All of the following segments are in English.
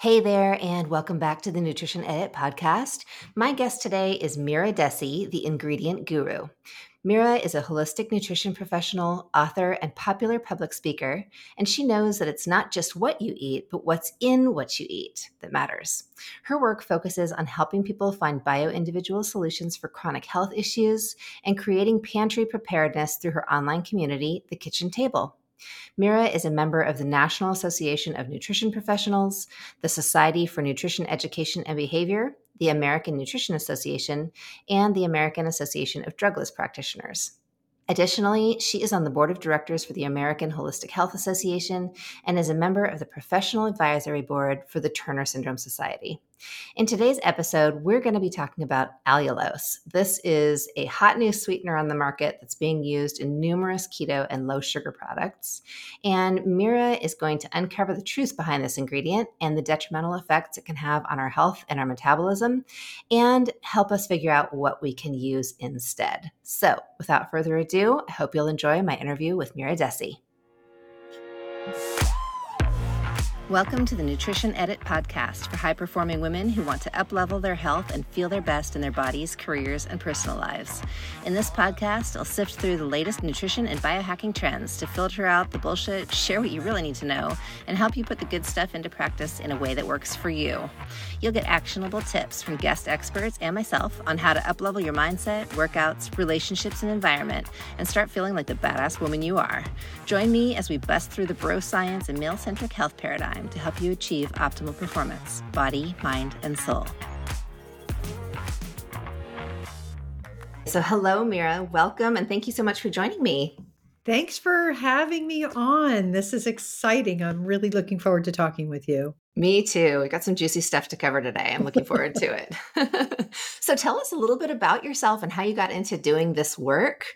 Hey there, and welcome back to the Nutrition Edit podcast. My guest today is Mira Dessy, the ingredient guru. Mira is a holistic nutrition professional, author, and popular public speaker, and she knows that it's not just what you eat, but what's in what you eat that matters. Her work focuses on helping people find bio individual solutions for chronic health issues and creating pantry preparedness through her online community, The Kitchen Table. Mira is a member of the National Association of Nutrition Professionals, the Society for Nutrition Education and Behavior, the American Nutrition Association, and the American Association of Drugless Practitioners. Additionally, she is on the board of directors for the American Holistic Health Association and is a member of the professional advisory board for the Turner Syndrome Society. In today's episode, we're going to be talking about allulose. This is a hot new sweetener on the market that's being used in numerous keto and low sugar products. And Mira is going to uncover the truth behind this ingredient and the detrimental effects it can have on our health and our metabolism, and help us figure out what we can use instead. So, without further ado, I hope you'll enjoy my interview with Mira Dessy. Welcome to the Nutrition Edit podcast for high performing women who want to uplevel their health and feel their best in their bodies, careers, and personal lives. In this podcast, I'll sift through the latest nutrition and biohacking trends to filter out the bullshit, share what you really need to know, and help you put the good stuff into practice in a way that works for you. You'll get actionable tips from guest experts and myself on how to uplevel your mindset, workouts, relationships, and environment, and start feeling like the badass woman you are. Join me as we bust through the bro science and male centric health paradigm to help you achieve optimal performance, body, mind, and soul. So, hello, Mira. Welcome, and thank you so much for joining me. Thanks for having me on. This is exciting. I'm really looking forward to talking with you. Me too. We got some juicy stuff to cover today. I'm looking forward to it. so, tell us a little bit about yourself and how you got into doing this work,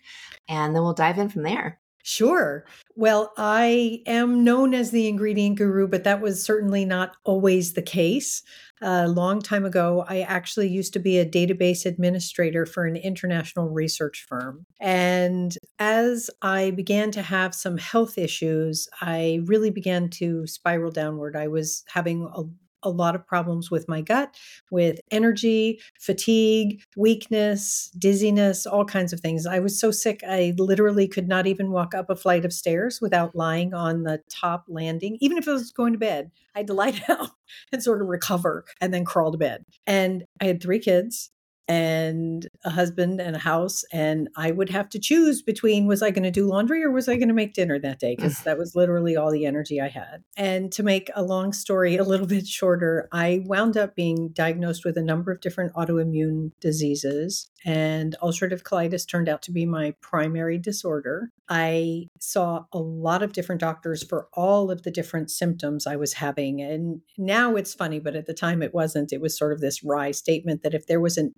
and then we'll dive in from there. Sure. Well, I am known as the ingredient guru, but that was certainly not always the case. A long time ago, I actually used to be a database administrator for an international research firm. And as I began to have some health issues, I really began to spiral downward. I was having a a lot of problems with my gut, with energy, fatigue, weakness, dizziness, all kinds of things. I was so sick, I literally could not even walk up a flight of stairs without lying on the top landing. Even if I was going to bed, I had to lie down and sort of recover and then crawl to bed. And I had three kids and a husband and a house and i would have to choose between was i going to do laundry or was i going to make dinner that day? Because that was literally all the energy i had. And to make a long story a little bit shorter i wound up being diagnosed with a number of different autoimmune diseases and ulcerative colitis turned out to be my primary disorder. I saw a lot of different doctors for all of the different symptoms i was having and now it's funny but at the time it wasn't. It was sort of this wry statement that if there was an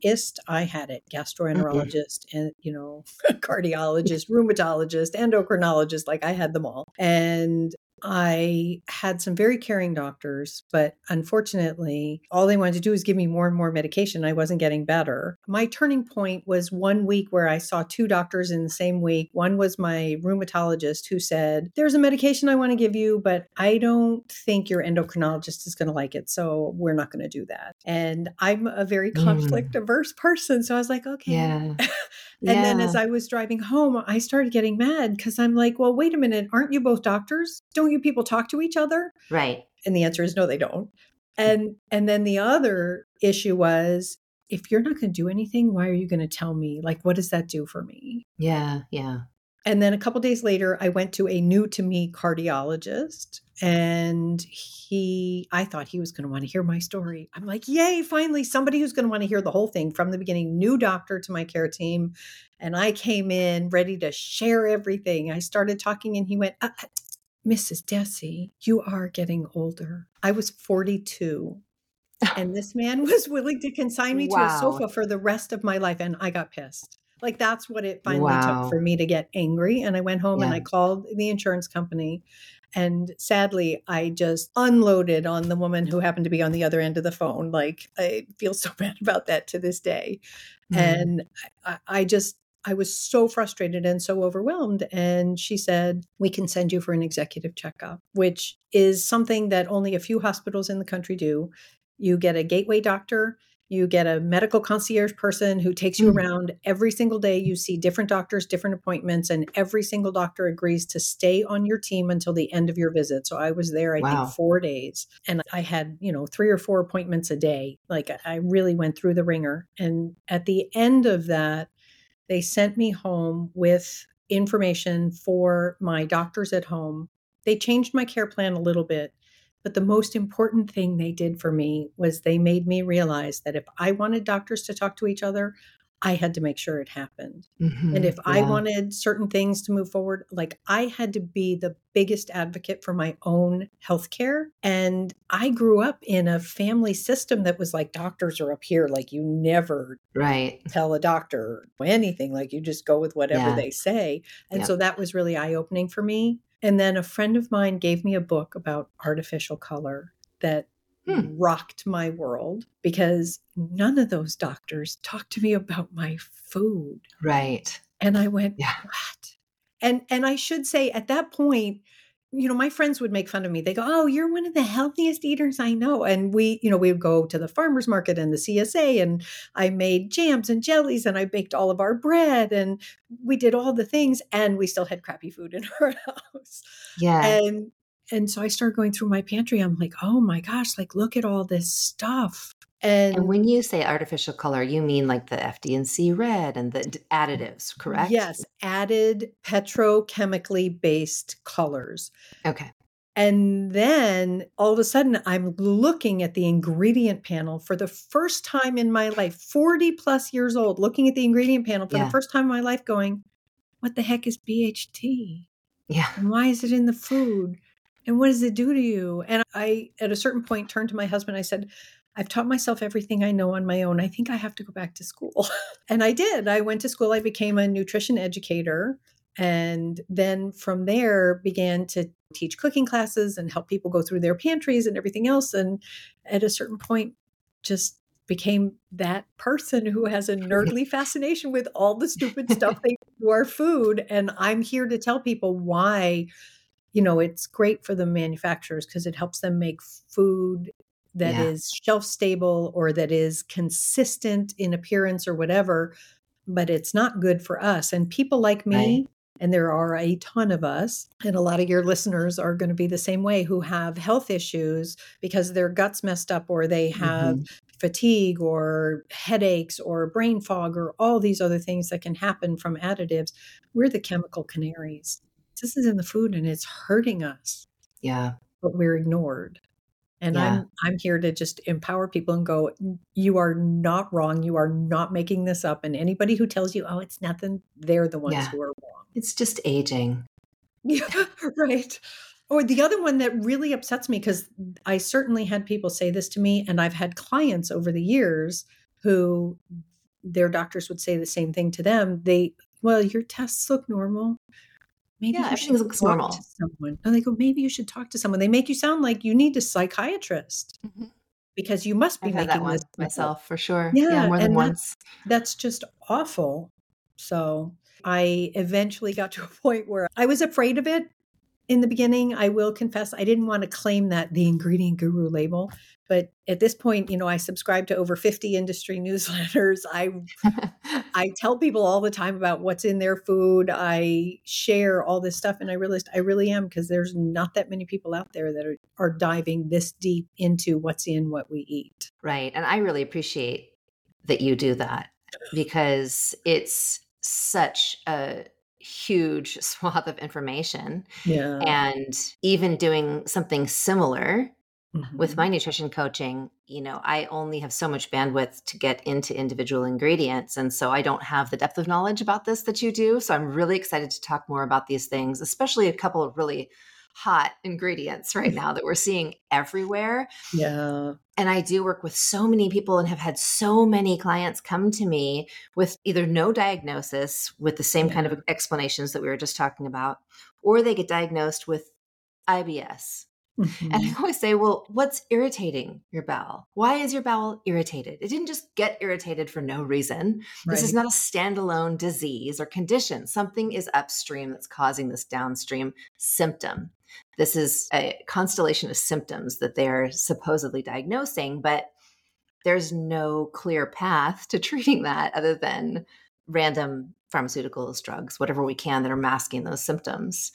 I had it, mm-hmm. gastroenterologist and, you know, cardiologist, rheumatologist, endocrinologist, like I had them all. And I had some very caring doctors, but unfortunately, all they wanted to do was give me more and more medication. I wasn't getting better. My turning point was one week where I saw two doctors in the same week. One was my rheumatologist who said, There's a medication I want to give you, but I don't think your endocrinologist is going to like it. So we're not going to do that. And I'm a very conflict mm. averse person. So I was like, Okay. Yeah. and yeah. then as I was driving home, I started getting mad because I'm like, Well, wait a minute. Aren't you both doctors? Don't don't you people talk to each other? Right. And the answer is no, they don't. Mm. And and then the other issue was if you're not going to do anything, why are you going to tell me? Like, what does that do for me? Yeah, yeah. And then a couple days later, I went to a new to me cardiologist, and he, I thought he was going to want to hear my story. I'm like, yay, finally, somebody who's going to want to hear the whole thing from the beginning. New doctor to my care team. And I came in ready to share everything. I started talking, and he went, uh, Mrs. Dessy, you are getting older. I was 42. and this man was willing to consign me wow. to a sofa for the rest of my life. And I got pissed. Like that's what it finally wow. took for me to get angry. And I went home yeah. and I called the insurance company. And sadly, I just unloaded on the woman who happened to be on the other end of the phone. Like I feel so bad about that to this day. Mm. And I, I just I was so frustrated and so overwhelmed. And she said, We can send you for an executive checkup, which is something that only a few hospitals in the country do. You get a gateway doctor you get a medical concierge person who takes you mm. around every single day. You see different doctors, different appointments, and every single doctor agrees to stay on your team until the end of your visit. So I was there, I wow. think, four days, and I had, you know, three or four appointments a day. Like I really went through the ringer. And at the end of that, they sent me home with information for my doctors at home. They changed my care plan a little bit but the most important thing they did for me was they made me realize that if I wanted doctors to talk to each other, I had to make sure it happened. Mm-hmm, and if yeah. I wanted certain things to move forward, like I had to be the biggest advocate for my own healthcare. And I grew up in a family system that was like doctors are up here, like you never right tell a doctor anything, like you just go with whatever yeah. they say. And so that was really eye opening for me. And then a friend of mine gave me a book about artificial color that hmm. rocked my world because none of those doctors talked to me about my food. Right. And I went, yeah. what? And and I should say at that point, you know, my friends would make fun of me. They go, "Oh, you're one of the healthiest eaters I know." And we, you know, we would go to the farmers market and the CSA and I made jams and jellies and I baked all of our bread and we did all the things and we still had crappy food in our house. Yeah. And and so I started going through my pantry. I'm like, "Oh my gosh, like look at all this stuff." And, and, when you say artificial color, you mean like the FD&C red and the additives, correct? Yes, added petrochemically based colors. Okay. And then all of a sudden, I'm looking at the ingredient panel for the first time in my life, 40 plus years old, looking at the ingredient panel for yeah. the first time in my life, going, What the heck is BHT? Yeah. And why is it in the food? And what does it do to you? And I, at a certain point, turned to my husband. I said, I've taught myself everything I know on my own. I think I have to go back to school. and I did. I went to school. I became a nutrition educator. And then from there began to teach cooking classes and help people go through their pantries and everything else. And at a certain point, just became that person who has a nerdly fascination with all the stupid stuff they do our food. And I'm here to tell people why, you know, it's great for the manufacturers because it helps them make food that yeah. is shelf stable or that is consistent in appearance or whatever, but it's not good for us. And people like me, right. and there are a ton of us, and a lot of your listeners are going to be the same way who have health issues because their guts messed up or they have mm-hmm. fatigue or headaches or brain fog or all these other things that can happen from additives. We're the chemical canaries. This is in the food and it's hurting us. Yeah. But we're ignored. And yeah. I'm I'm here to just empower people and go, you are not wrong. You are not making this up. And anybody who tells you, oh, it's nothing, they're the ones yeah. who are wrong. It's just aging. Yeah, right. Or the other one that really upsets me, because I certainly had people say this to me, and I've had clients over the years who their doctors would say the same thing to them. They, well, your tests look normal maybe yeah, everything looks normal. To someone. And they go, maybe you should talk to someone. They make you sound like you need a psychiatrist mm-hmm. because you must be I've making that one myself for sure. Yeah, yeah more than once. That's, that's just awful. So I eventually got to a point where I was afraid of it in the beginning. I will confess, I didn't want to claim that the ingredient guru label but at this point you know i subscribe to over 50 industry newsletters i i tell people all the time about what's in their food i share all this stuff and i realized i really am because there's not that many people out there that are, are diving this deep into what's in what we eat right and i really appreciate that you do that because it's such a huge swath of information yeah and even doing something similar Mm-hmm. With my nutrition coaching, you know, I only have so much bandwidth to get into individual ingredients. And so I don't have the depth of knowledge about this that you do. So I'm really excited to talk more about these things, especially a couple of really hot ingredients right now that we're seeing everywhere. Yeah. And I do work with so many people and have had so many clients come to me with either no diagnosis with the same yeah. kind of explanations that we were just talking about, or they get diagnosed with IBS Mm-hmm. And I always say, well, what's irritating your bowel? Why is your bowel irritated? It didn't just get irritated for no reason. Right. This is not a standalone disease or condition. Something is upstream that's causing this downstream symptom. This is a constellation of symptoms that they're supposedly diagnosing, but there's no clear path to treating that other than random pharmaceuticals, drugs, whatever we can that are masking those symptoms.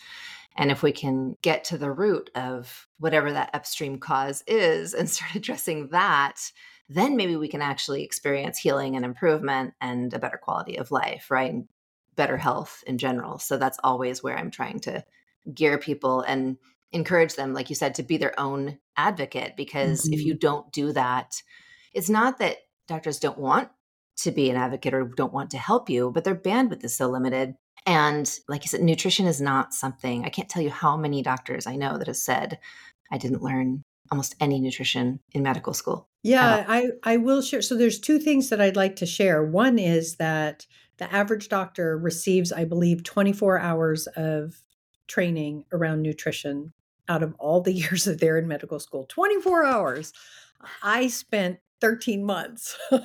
And if we can get to the root of whatever that upstream cause is and start addressing that, then maybe we can actually experience healing and improvement and a better quality of life, right? And better health in general. So that's always where I'm trying to gear people and encourage them, like you said, to be their own advocate. Because mm-hmm. if you don't do that, it's not that doctors don't want to be an advocate or don't want to help you, but their bandwidth is so limited. And like you said, nutrition is not something I can't tell you how many doctors I know that have said, I didn't learn almost any nutrition in medical school. Yeah, I, I will share. So there's two things that I'd like to share. One is that the average doctor receives, I believe, 24 hours of training around nutrition out of all the years that they're in medical school. 24 hours. I spent 13 months.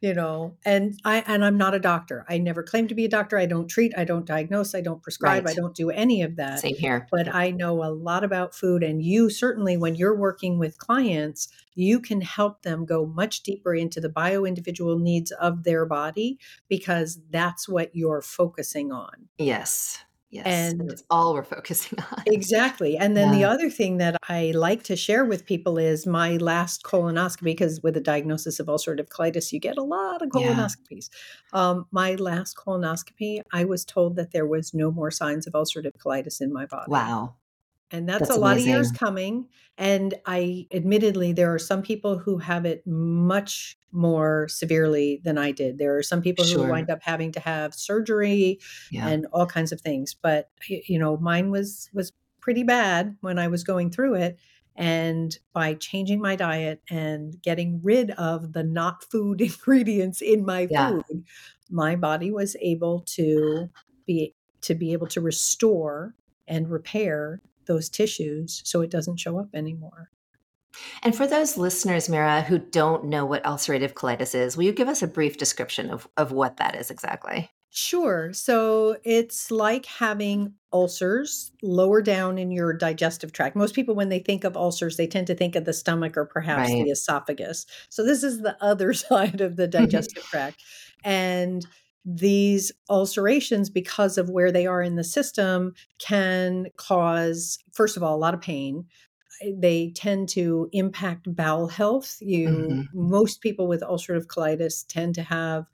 you know and i and i'm not a doctor i never claim to be a doctor i don't treat i don't diagnose i don't prescribe right. i don't do any of that same here but i know a lot about food and you certainly when you're working with clients you can help them go much deeper into the bio individual needs of their body because that's what you're focusing on yes Yes, and, it's all we're focusing on. Exactly. And then yeah. the other thing that I like to share with people is my last colonoscopy, because with a diagnosis of ulcerative colitis, you get a lot of colonoscopies. Yeah. Um, my last colonoscopy, I was told that there was no more signs of ulcerative colitis in my body. Wow. And that's, that's a lot amazing. of years coming. And I admittedly, there are some people who have it much more severely than I did. There are some people sure. who wind up having to have surgery yeah. and all kinds of things. But you know, mine was was pretty bad when I was going through it. And by changing my diet and getting rid of the not food ingredients in my yeah. food, my body was able to be to be able to restore and repair those tissues so it doesn't show up anymore. And for those listeners, Mira, who don't know what ulcerative colitis is, will you give us a brief description of, of what that is exactly? Sure. So it's like having ulcers lower down in your digestive tract. Most people, when they think of ulcers, they tend to think of the stomach or perhaps right. the esophagus. So this is the other side of the digestive tract. And these ulcerations, because of where they are in the system, can cause, first of all, a lot of pain. They tend to impact bowel health. You, mm-hmm. most people with ulcerative colitis tend to have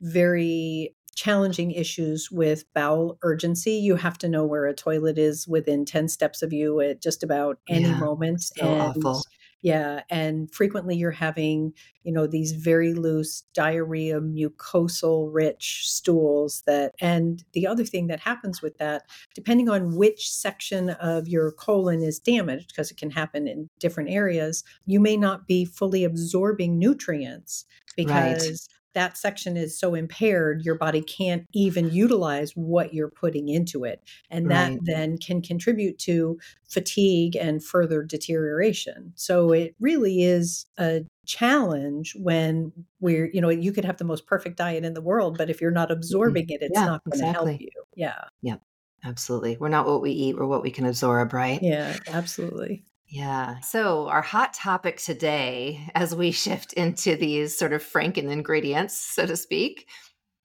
very challenging issues with bowel urgency. You have to know where a toilet is within 10 steps of you at just about any yeah, moment. So and awful. Yeah. And frequently you're having, you know, these very loose diarrhea, mucosal rich stools that, and the other thing that happens with that, depending on which section of your colon is damaged, because it can happen in different areas, you may not be fully absorbing nutrients because. Right that section is so impaired, your body can't even utilize what you're putting into it. And that right. then can contribute to fatigue and further deterioration. So it really is a challenge when we're, you know, you could have the most perfect diet in the world, but if you're not absorbing it, it's yeah, not going to exactly. help you. Yeah. Yeah. Absolutely. We're not what we eat, we're what we can absorb, right? Yeah, absolutely. Yeah. So, our hot topic today, as we shift into these sort of Franken ingredients, so to speak,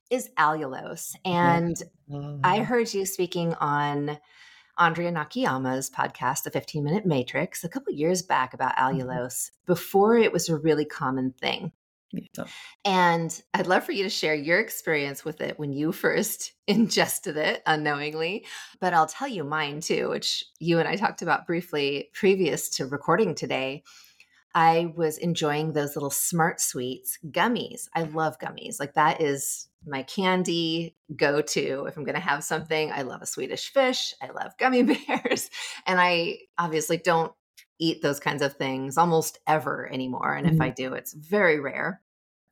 is allulose. And I mm. heard you speaking on Andrea Nakayama's podcast, The 15 Minute Matrix, a couple years back about mm-hmm. allulose before it was a really common thing. Yeah. And I'd love for you to share your experience with it when you first ingested it unknowingly. But I'll tell you mine too, which you and I talked about briefly previous to recording today. I was enjoying those little smart sweets gummies. I love gummies. Like that is my candy go to if I'm going to have something. I love a Swedish fish. I love gummy bears. And I obviously don't eat those kinds of things almost ever anymore. And mm-hmm. if I do, it's very rare.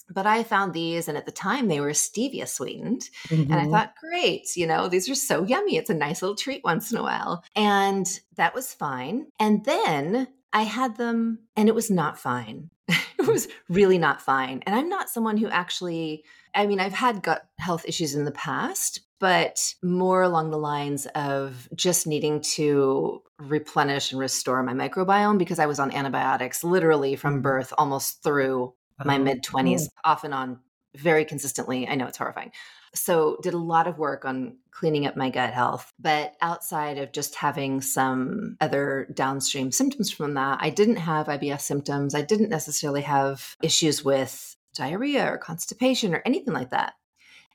But I found these, and at the time they were stevia sweetened. Mm-hmm. And I thought, great, you know, these are so yummy. It's a nice little treat once in a while. And that was fine. And then I had them, and it was not fine. it was really not fine. And I'm not someone who actually, I mean, I've had gut health issues in the past, but more along the lines of just needing to replenish and restore my microbiome because I was on antibiotics literally from mm. birth almost through my oh, mid 20s, off and on very consistently. I know it's horrifying. So, did a lot of work on cleaning up my gut health. But outside of just having some other downstream symptoms from that, I didn't have IBS symptoms. I didn't necessarily have issues with diarrhea or constipation or anything like that.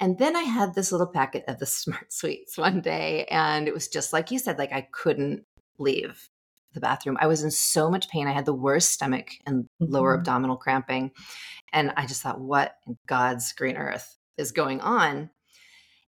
And then I had this little packet of the Smart Sweets one day, and it was just like you said, like I couldn't leave the bathroom. I was in so much pain. I had the worst stomach and lower mm-hmm. abdominal cramping. And I just thought, what in God's green earth is going on?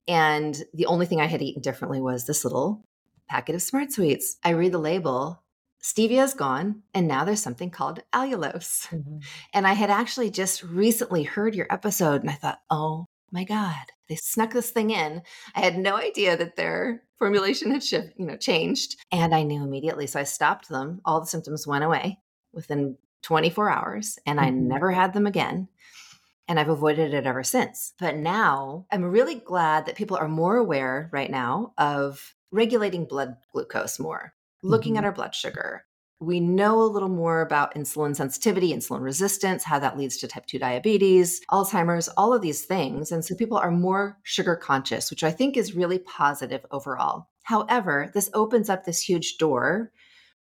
And the only thing I had eaten differently was this little packet of Smart Sweets. I read the label. Stevia is gone, and now there's something called allulose. Mm-hmm. And I had actually just recently heard your episode, and I thought, oh my God, they snuck this thing in. I had no idea that their formulation had shift, you know, changed. And I knew immediately. So I stopped them. All the symptoms went away within 24 hours, and mm-hmm. I never had them again. And I've avoided it ever since. But now I'm really glad that people are more aware right now of regulating blood glucose more, looking mm-hmm. at our blood sugar, we know a little more about insulin sensitivity, insulin resistance, how that leads to type 2 diabetes, Alzheimer's, all of these things. And so people are more sugar conscious, which I think is really positive overall. However, this opens up this huge door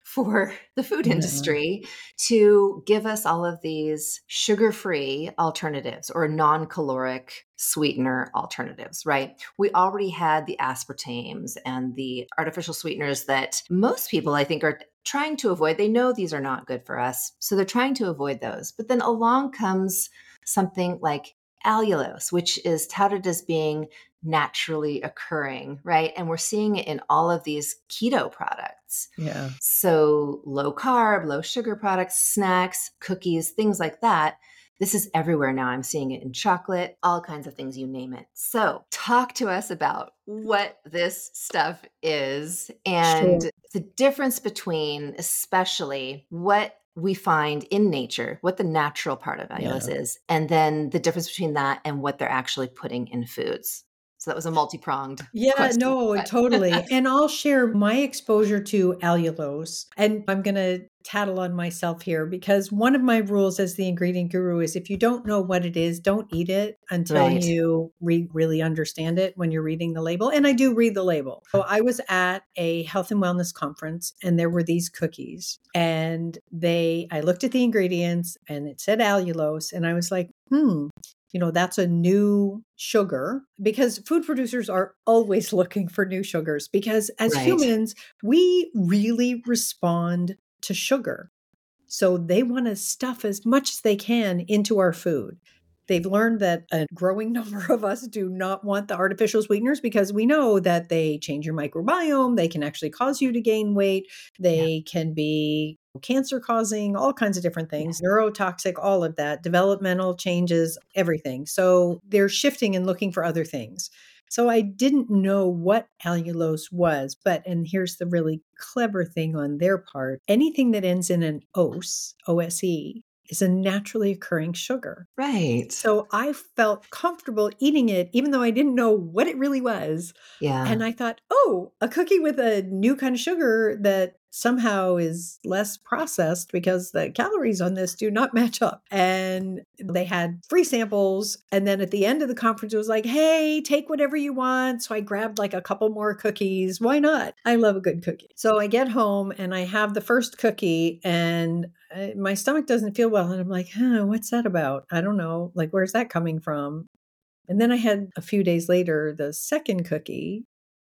for the food mm-hmm. industry to give us all of these sugar free alternatives or non caloric sweetener alternatives, right? We already had the aspartames and the artificial sweeteners that most people, I think, are trying to avoid. They know these are not good for us. So they're trying to avoid those. But then along comes something like allulose, which is touted as being naturally occurring, right? And we're seeing it in all of these keto products. Yeah. So low carb, low sugar products, snacks, cookies, things like that. This is everywhere now. I'm seeing it in chocolate, all kinds of things, you name it. So, talk to us about what this stuff is and sure. the difference between, especially, what we find in nature, what the natural part of allulose yeah. is, and then the difference between that and what they're actually putting in foods. So that was a multi-pronged. Yeah, question, no, but. totally. and I'll share my exposure to allulose. And I'm going to tattle on myself here because one of my rules as the ingredient guru is if you don't know what it is, don't eat it until right. you re- really understand it when you're reading the label. And I do read the label. So I was at a health and wellness conference and there were these cookies and they I looked at the ingredients and it said allulose and I was like, "Hmm, you know that's a new sugar because food producers are always looking for new sugars because as right. humans we really respond to sugar so they want to stuff as much as they can into our food they've learned that a growing number of us do not want the artificial sweeteners because we know that they change your microbiome they can actually cause you to gain weight they yeah. can be cancer causing, all kinds of different things, neurotoxic, all of that, developmental changes, everything. So they're shifting and looking for other things. So I didn't know what allulose was, but, and here's the really clever thing on their part anything that ends in an OSE, OSE, is a naturally occurring sugar. Right. So I felt comfortable eating it, even though I didn't know what it really was. Yeah. And I thought, oh, a cookie with a new kind of sugar that somehow is less processed because the calories on this do not match up. And they had free samples. And then at the end of the conference, it was like, hey, take whatever you want. So I grabbed like a couple more cookies. Why not? I love a good cookie. So I get home and I have the first cookie and uh, my stomach doesn't feel well. And I'm like, huh, what's that about? I don't know. Like, where's that coming from? And then I had a few days later the second cookie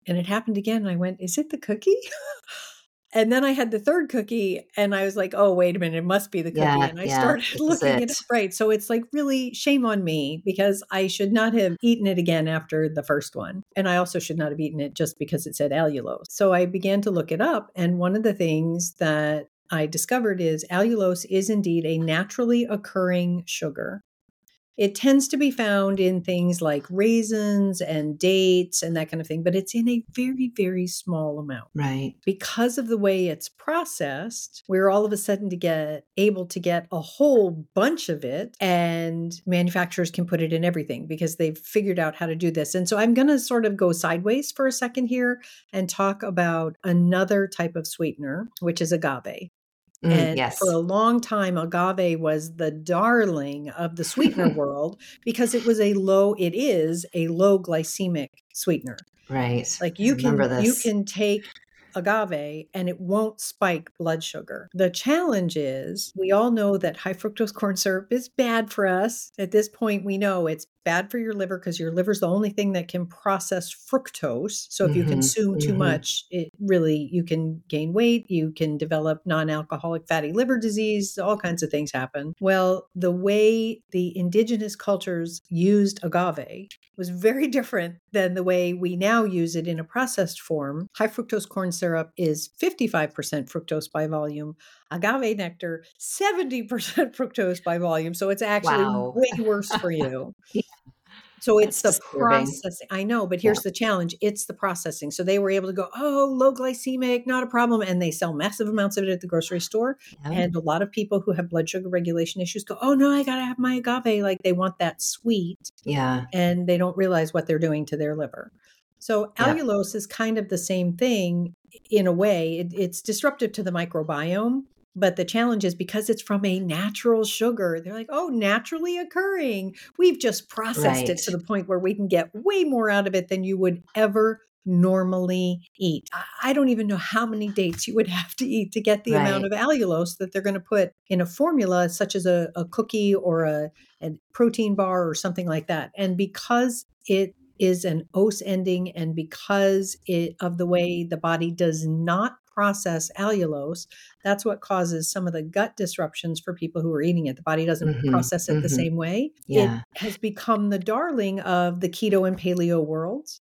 and it happened again. I went, is it the cookie? And then I had the third cookie and I was like, oh, wait a minute, it must be the cookie. Yeah, and I yeah, started looking it. at it right. So it's like really shame on me because I should not have eaten it again after the first one. And I also should not have eaten it just because it said allulose. So I began to look it up. And one of the things that I discovered is allulose is indeed a naturally occurring sugar. It tends to be found in things like raisins and dates and that kind of thing, but it's in a very, very small amount. Right. Because of the way it's processed, we're all of a sudden to get able to get a whole bunch of it and manufacturers can put it in everything because they've figured out how to do this. And so I'm going to sort of go sideways for a second here and talk about another type of sweetener, which is agave. Mm, and yes. for a long time, agave was the darling of the sweetener world because it was a low, it is a low glycemic sweetener. Right. Like you can you can take agave and it won't spike blood sugar. The challenge is we all know that high fructose corn syrup is bad for us. At this point, we know it's bad for your liver because your liver's the only thing that can process fructose. So if you Mhm, consume too mhm. much, it really you can gain weight, you can develop non-alcoholic fatty liver disease, all kinds of things happen. Well, the way the indigenous cultures used agave was very different than the way we now use it in a processed form. High fructose corn syrup is 55% fructose by volume. Agave nectar, 70% fructose by volume. So it's actually Wow. way worse for you. Yeah. So it's the disturbing. processing. I know, but Yeah. here's the challenge it's the processing. So they were able to go, oh, low glycemic, not a problem. And they sell massive amounts of it at the grocery store. Yeah. And a lot of people who have blood sugar regulation issues go, oh, no, I got to have my agave. Like they want that sweet yeah. and they don't realize what they're doing to their liver. So Yeah. allulose is kind of the same thing in a way. It, it's disruptive to the microbiome, but the challenge is because it's from a natural sugar. They're like, oh, naturally occurring. We've just processed it to the point where we can get way more out of it than you would ever normally eat. I- don't even know how many dates you would have to eat to get the amount of allulose that they're going to put in a formula, such as a, a cookie or a, a protein bar or something like that. And because it is an os ending and because it, of the way the body does not process allulose, that's what causes some of the gut disruptions for people who are eating it. The body doesn't Mhm, process it the mhm. same way. Yeah. It has become the darling of the keto and paleo worlds.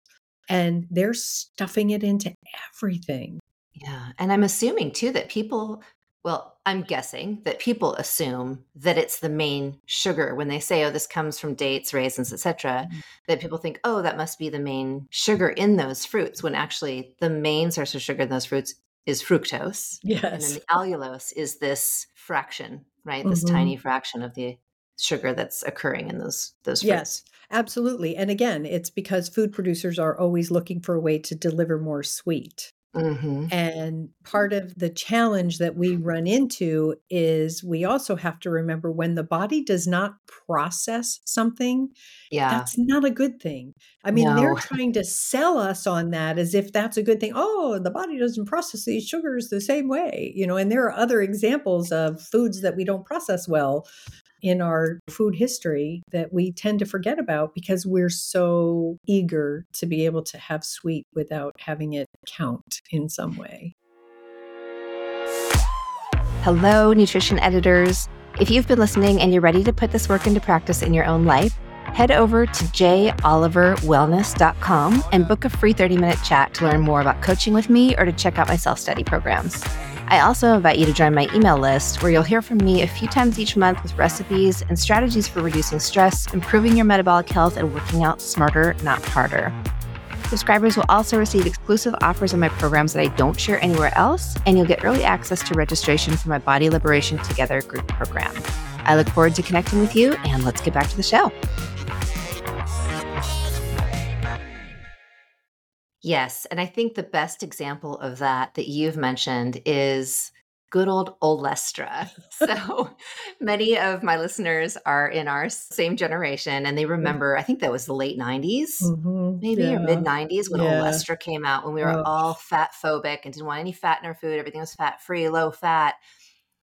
And they're stuffing it into everything. Yeah. And I'm assuming too that people, well, I'm guessing that people assume that it's the main sugar when they say, oh, this comes from dates, raisins, etc. Mhm. That people think, oh, that must be the main sugar in those fruits, when actually the main source of sugar in those fruits is fructose. And then the allulose is this fraction, right? This Mhm. tiny fraction of the sugar that's occurring in those those fruits. Yes, absolutely. And again, it's because food producers are always looking for a way to deliver more sweet. Hmm And part of the challenge that we run into is we also have to remember when the body does not process something, Yeah. that's not a good thing. I mean, they're trying to sell us on that as if that's a good thing. Oh, the body doesn't process these sugars the same way, you know, and there are other examples of foods that we don't process well in our food history that we tend to forget about because we're so eager to be able to have sweet without having it count in some way. Hello, nutrition editors. If you've been listening and you're ready to put this work into practice in your own life, head over to joliverwellness.com and book a free 30 minute chat to learn more about coaching with me or to check out my self study programs. I also invite you to join my email list where you'll hear from me a few times each month with recipes and strategies for reducing stress, improving your metabolic health, and working out smarter, not harder. Subscribers will also receive exclusive offers on my programs that I don't share anywhere else, and you'll get early access to registration for my Body Liberation Together group program. I look forward to connecting with you, and let's get back to the show. Yes, and I think the best example of that that you've mentioned is good old Olestra. So many of my listeners are in our same generation and they remember, I think that was the late 90s Mhm. maybe or mid 90s when Yeah. Olestra came out when we were all fat phobic and didn't want any fat in our food. Everything was fat free, low fat.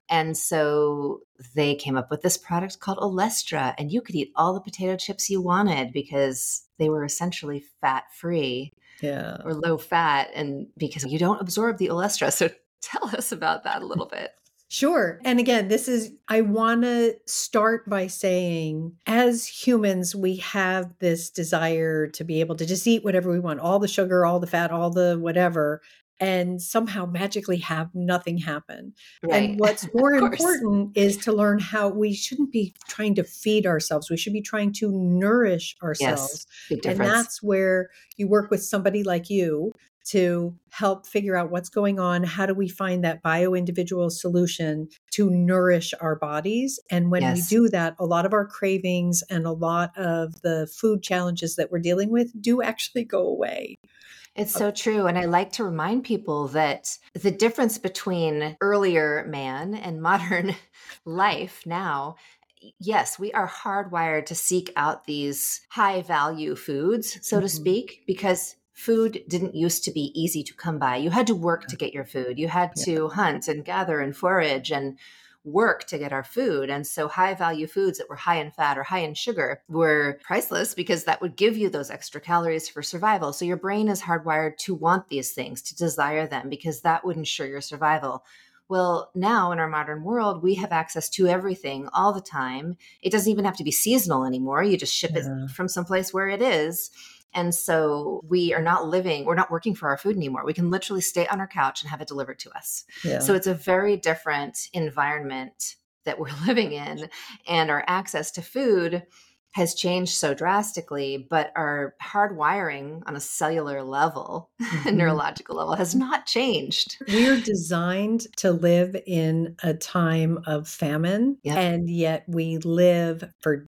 And so they came up with this product called Olestra, and you could eat all the potato chips you wanted because they were essentially fat free Yeah. or low fat, and because you don't absorb the Olestra. So tell us about that a little bit. Sure. And again, this is, I want to start by saying, as humans, we have this desire to be able to just eat whatever we want all the sugar, all the fat, all the whatever. And somehow magically have nothing happen. Right. And what's more important is to learn how we shouldn't be trying to feed ourselves. We should be trying to nourish ourselves. Yes, and that's where you work with somebody like you to help figure out what's going on. How do we find that bio individual solution to nourish our bodies? And when yes. we do that, a lot of our cravings and a lot of the food challenges that we're dealing with do actually go away. It's so true. And I like to remind people that the difference between earlier man and modern life now yes, we are hardwired to seek out these high value foods, so mm-hmm. to speak, because food didn't used to be easy to come by. You had to work to get your food. You had to hunt and gather and forage and work to get our food. And so high value foods that were high in fat or high in sugar were priceless because that would give you those extra calories for survival. So your brain is hardwired to want these things, to desire them because that would ensure your survival. Well, now in our modern world, we have access to everything all the time. It doesn't even have to be seasonal anymore. You just ship yeah. it from someplace where it is. And so we are not living, we're not working for our food anymore. We can literally stay on our couch and have it delivered to us. Yeah. So it's a very different environment that we're living in. And our access to food has changed so drastically, but our hardwiring on a cellular level, mm-hmm. neurological level, has not changed. We're designed to live in a time of famine, yep. and yet we live for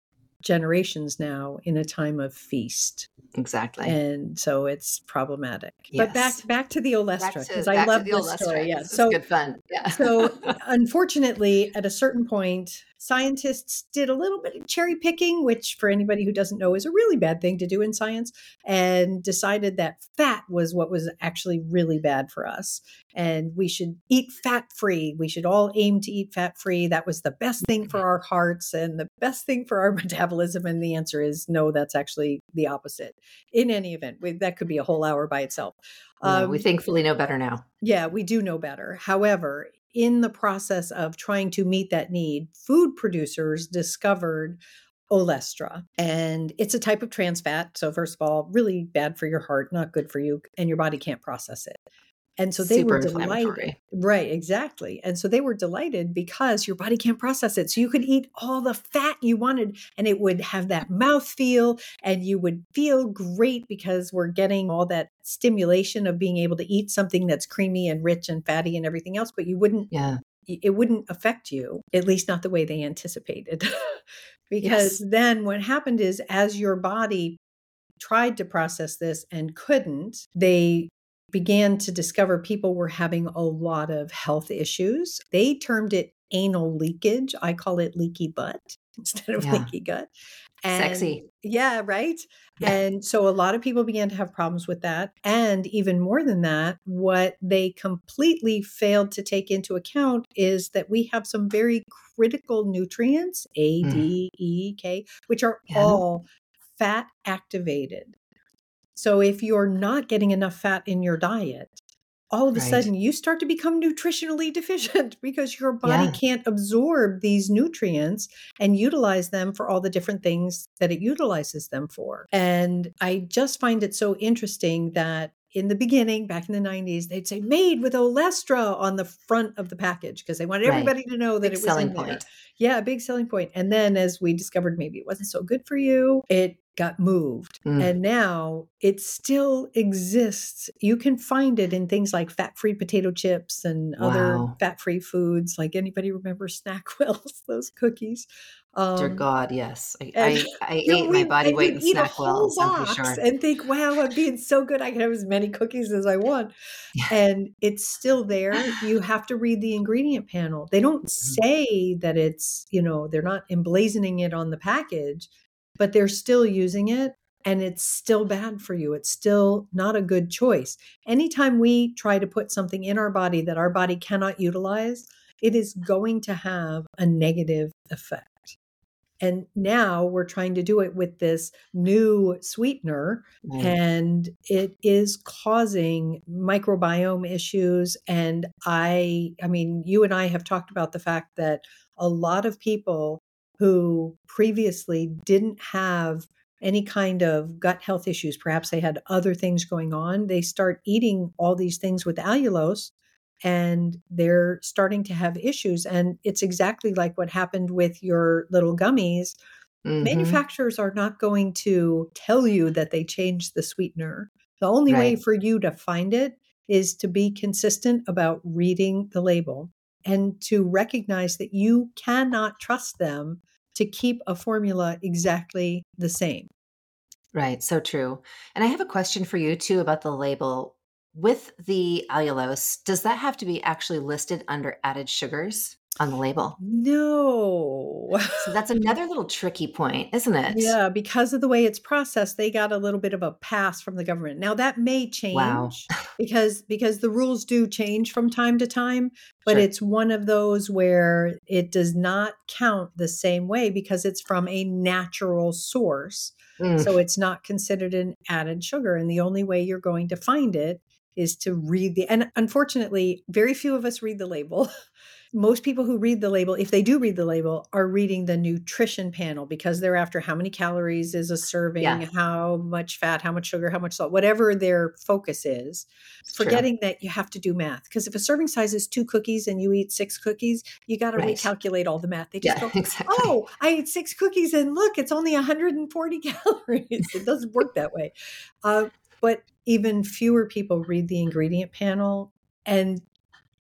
generations now in a time of feast. Exactly. And so it's problematic. Yes. But back back to the Olestra because I love this story. Yeah. So good fun. Yeah. so unfortunately, at a certain point, scientists did a little bit of cherry picking, which for anybody who doesn't know is a really bad thing to do in science, and decided that fat was what was actually really bad for us. And we should eat fat free. We should all aim to eat fat free. That was the best thing for our hearts and the best thing for our metabolism. And the answer is no, that's actually the opposite. In any event, we, that could be a whole hour by itself. Um, we thankfully know better now. Yeah, we do know better. However, in the process of trying to meet that need, food producers discovered olestra. And it's a type of trans fat so first of all really bad for your heart not good for you and your body can't process it and so they Super were delighted. Right, exactly. And so they were delighted because your body can't process it. So you could eat all the fat you wanted and it would have that mouth feel and you would feel great because we're getting all that stimulation of being able to eat something that's creamy and rich and fatty and everything else, but you wouldn't yeah. it wouldn't affect you, at least not the way they anticipated. because yes. then what happened is as your body tried to process this and couldn't, they began to discover people were having a lot of health issues. They termed it anal leakage. I call it leaky butt instead of yeah. leaky gut. And Sexy. Yeah, right. Yeah. And so a lot of people began to have problems with that. And even more than that, what they completely failed to take into account is that we have some very critical nutrients, A, mm. D, E, K, which are yeah. all fat activated. So if you're not getting enough fat in your diet, all of a right. sudden you start to become nutritionally deficient because your body yeah. can't absorb these nutrients and utilize them for all the different things that it utilizes them for. And I just find it so interesting that in the beginning, back in the 90s, they'd say made with Olestra on the front of the package because they wanted everybody right. to know that big it was in there. Point. Yeah, a big selling point. And then as we discovered maybe it wasn't so good for you, it got moved. Mm. And now it still exists. You can find it in things like fat free potato chips and wow. other fat free foods. Like anybody remember Snackwells, those cookies? Um, Dear God, yes. I, I, I ate know, my body weight in Snackwells, I'm sure. And think, wow, I'm being so good. I can have as many cookies as I want. Yeah. And it's still there. You have to read the ingredient panel. They don't mm-hmm. say that it's, you know, they're not emblazoning it on the package but they're still using it and it's still bad for you. It's still not a good choice. Anytime we try to put something in our body that our body cannot utilize, it is going to have a negative effect. And now we're trying to do it with this new sweetener, mm. and it is causing microbiome issues. And I, I mean, you and I have talked about the fact that a lot of people who previously didn't have any kind of gut health issues, perhaps they had other things going on, they start eating all these things with allulose and they're starting to have issues. And it's exactly like what happened with your little gummies. Mm-hmm. Manufacturers are not going to tell you that they changed the sweetener. The only right. way for you to find it is to be consistent about reading the label and to recognize that you cannot trust them to keep a formula exactly the same. Right, so true. And I have a question for you too about the label. With the allulose, does that have to be actually listed under added sugars? On the label. No. so that's another little tricky point, isn't it? Yeah, because of the way it's processed, they got a little bit of a pass from the government. Now that may change wow. because because the rules do change from time to time, but sure. it's one of those where it does not count the same way because it's from a natural source. Mm. So it's not considered an added sugar and the only way you're going to find it is to read the and unfortunately very few of us read the label most people who read the label, if they do read the label, are reading the nutrition panel because they're after how many calories is a serving, yeah. how much fat, how much sugar, how much salt, whatever their focus is. It's forgetting true. that you have to do math. Because if a serving size is two cookies and you eat six cookies, you got to right. recalculate all the math. They just yeah, go, exactly. oh, I ate six cookies and look, it's only 140 calories. it doesn't work that way. Uh, but even fewer people read the ingredient panel and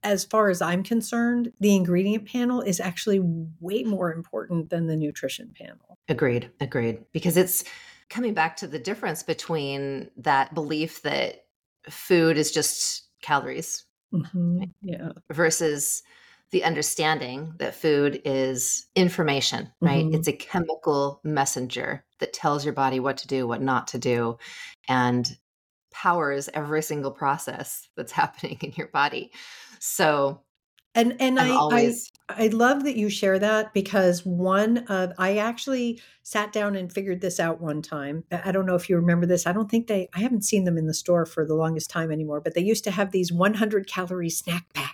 as far as I'm concerned, the ingredient panel is actually way more important than the nutrition panel. Agreed. Agreed. Because it's coming back to the difference between that belief that food is just calories. Mm-hmm. Yeah. Versus the understanding that food is information, right? Mm-hmm. It's a chemical messenger that tells your body what to do, what not to do, and powers every single process that's happening in your body. So and and i always... I I love that you share that because one of I actually sat down and figured this out one time. I don't know if you remember this. I don't think they I haven't seen them in the store for the longest time anymore, but they used to have these 100 calorie snack packs.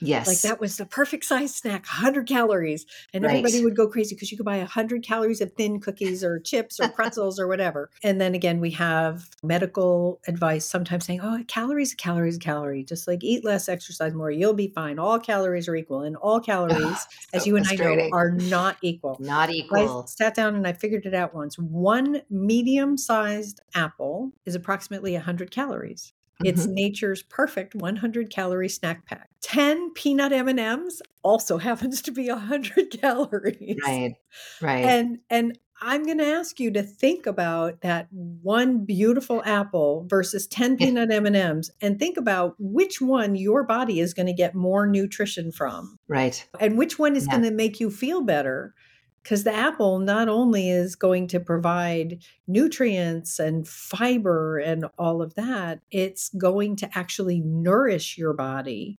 Yes. Like that was the perfect size snack, 100 calories. And right. everybody would go crazy because you could buy 100 calories of thin cookies or chips or pretzels or whatever. And then again, we have medical advice sometimes saying, oh, calories, calories, calorie. Just like eat less, exercise more, you'll be fine. All calories are equal. And all calories, so as you and I know, are not equal. Not equal. I sat down and I figured it out once. One medium sized apple is approximately 100 calories. Mm-hmm. It's nature's perfect 100 calorie snack pack. 10 peanut M&Ms also happens to be 100 calories. Right. Right. And and I'm going to ask you to think about that one beautiful apple versus 10 peanut M&Ms and think about which one your body is going to get more nutrition from. Right. And which one is yeah. going to make you feel better because the apple not only is going to provide nutrients and fiber and all of that, it's going to actually nourish your body.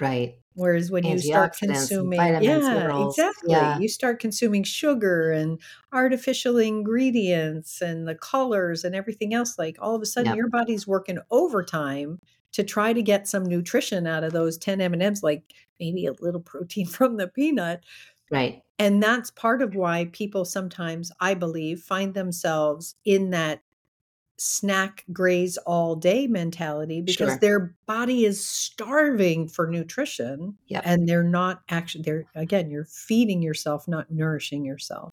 Right. Whereas when you start consuming, yeah, minerals. exactly, yeah. you start consuming sugar and artificial ingredients and the colors and everything else, like all of a sudden yep. your body's working overtime to try to get some nutrition out of those 10 M&Ms, like maybe a little protein from the peanut. Right. And that's part of why people sometimes, I believe, find themselves in that snack graze all day mentality because sure. their body is starving for nutrition yep. and they're not actually they're again you're feeding yourself not nourishing yourself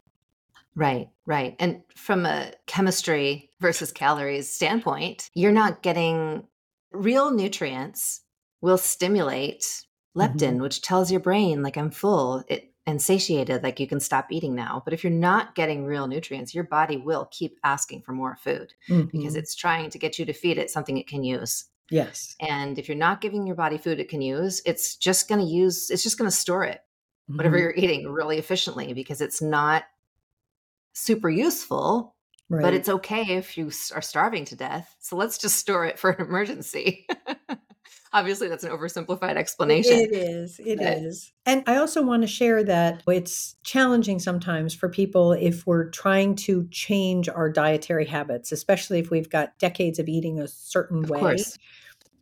right right and from a chemistry versus calories standpoint you're not getting real nutrients will stimulate leptin mm-hmm. which tells your brain like i'm full it and satiated, like you can stop eating now. But if you're not getting real nutrients, your body will keep asking for more food mm-hmm. because it's trying to get you to feed it something it can use. Yes. And if you're not giving your body food it can use, it's just going to use, it's just going to store it, mm-hmm. whatever you're eating, really efficiently because it's not super useful. Right. But it's okay if you are starving to death. So let's just store it for an emergency. Obviously, that's an oversimplified explanation. It is. It but. is. And I also want to share that it's challenging sometimes for people if we're trying to change our dietary habits, especially if we've got decades of eating a certain of way. Course.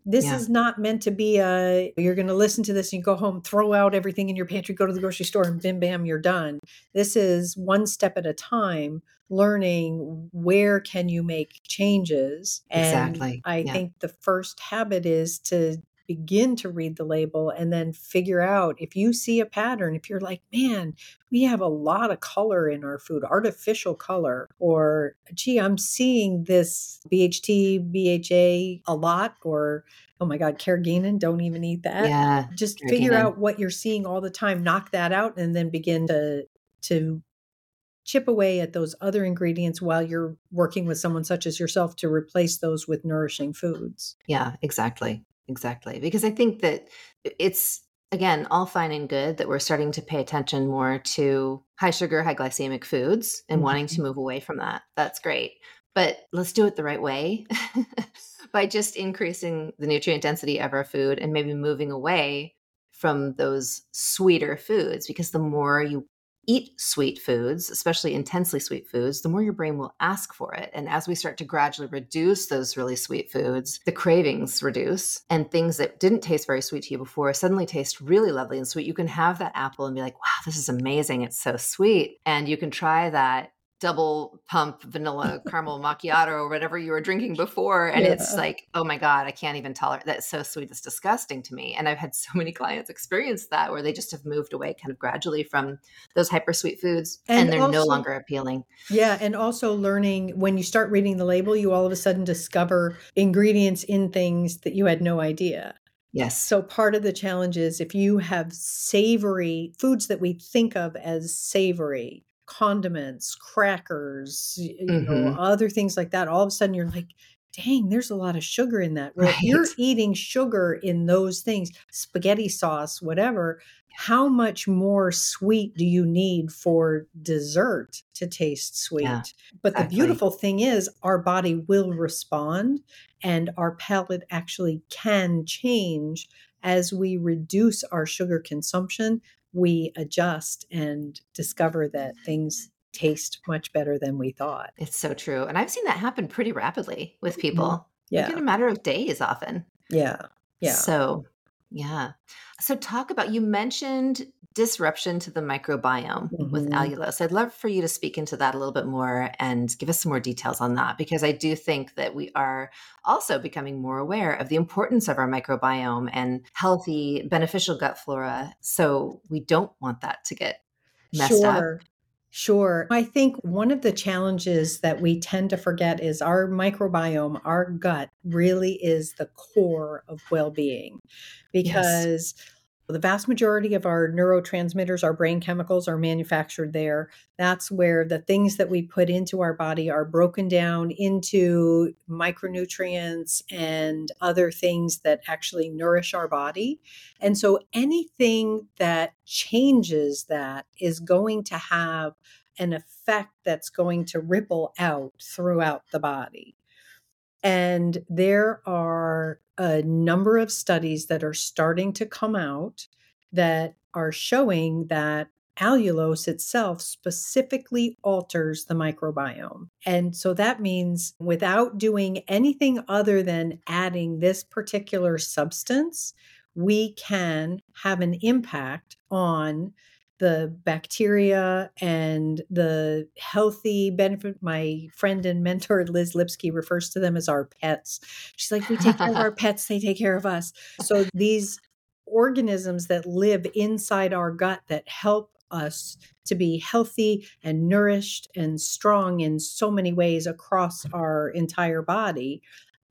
This yeah. is not meant to be a you're going to listen to this and you go home, throw out everything in your pantry, go to the grocery store, and bim bam, you're done. This is one step at a time, learning where can you make changes. And exactly. I yeah. think the first habit is to begin to read the label and then figure out if you see a pattern, if you're like, man, we have a lot of color in our food, artificial color, or gee, I'm seeing this BHT, BHA a lot, or oh my God, carrageenan, don't even eat that. Yeah. Just figure out what you're seeing all the time, knock that out, and then begin to to chip away at those other ingredients while you're working with someone such as yourself to replace those with nourishing foods. Yeah, exactly. Exactly. Because I think that it's, again, all fine and good that we're starting to pay attention more to high sugar, high glycemic foods and mm-hmm. wanting to move away from that. That's great. But let's do it the right way by just increasing the nutrient density of our food and maybe moving away from those sweeter foods because the more you eat sweet foods, especially intensely sweet foods, the more your brain will ask for it. And as we start to gradually reduce those really sweet foods, the cravings reduce and things that didn't taste very sweet to you before suddenly taste really lovely and sweet. You can have that apple and be like, wow, this is amazing. It's so sweet. And you can try that double pump vanilla caramel macchiato or whatever you were drinking before and yeah. it's like oh my god i can't even tolerate that's so sweet it's disgusting to me and i've had so many clients experience that where they just have moved away kind of gradually from those hyper sweet foods and, and they're also, no longer appealing yeah and also learning when you start reading the label you all of a sudden discover ingredients in things that you had no idea Yes. So part of the challenge is if you have savory foods that we think of as savory, condiments, crackers, you mm-hmm. know, other things like that, all of a sudden you're like, dang, there's a lot of sugar in that. Well, right. if you're eating sugar in those things, spaghetti sauce, whatever, how much more sweet do you need for dessert to taste sweet? Yeah, but exactly. the beautiful thing is, our body will respond and our palate actually can change as we reduce our sugar consumption we adjust and discover that things taste much better than we thought. It's so true. And I've seen that happen pretty rapidly with mm-hmm. people. Yeah. in a matter of days often. Yeah. Yeah. So, yeah. So, talk about you mentioned disruption to the microbiome mm-hmm. with allulose. I'd love for you to speak into that a little bit more and give us some more details on that because I do think that we are also becoming more aware of the importance of our microbiome and healthy, beneficial gut flora. So we don't want that to get messed sure. up. Sure. I think one of the challenges that we tend to forget is our microbiome, our gut really is the core of well being because yes. The vast majority of our neurotransmitters, our brain chemicals, are manufactured there. That's where the things that we put into our body are broken down into micronutrients and other things that actually nourish our body. And so anything that changes that is going to have an effect that's going to ripple out throughout the body. And there are a number of studies that are starting to come out that are showing that allulose itself specifically alters the microbiome. And so that means without doing anything other than adding this particular substance, we can have an impact on the bacteria and the healthy benefit. My friend and mentor, Liz Lipski, refers to them as our pets. She's like, we take care of our pets, they take care of us. So these organisms that live inside our gut that help us to be healthy and nourished and strong in so many ways across our entire body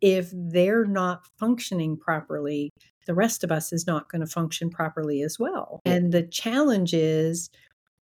if they're not functioning properly the rest of us is not going to function properly as well. And the challenge is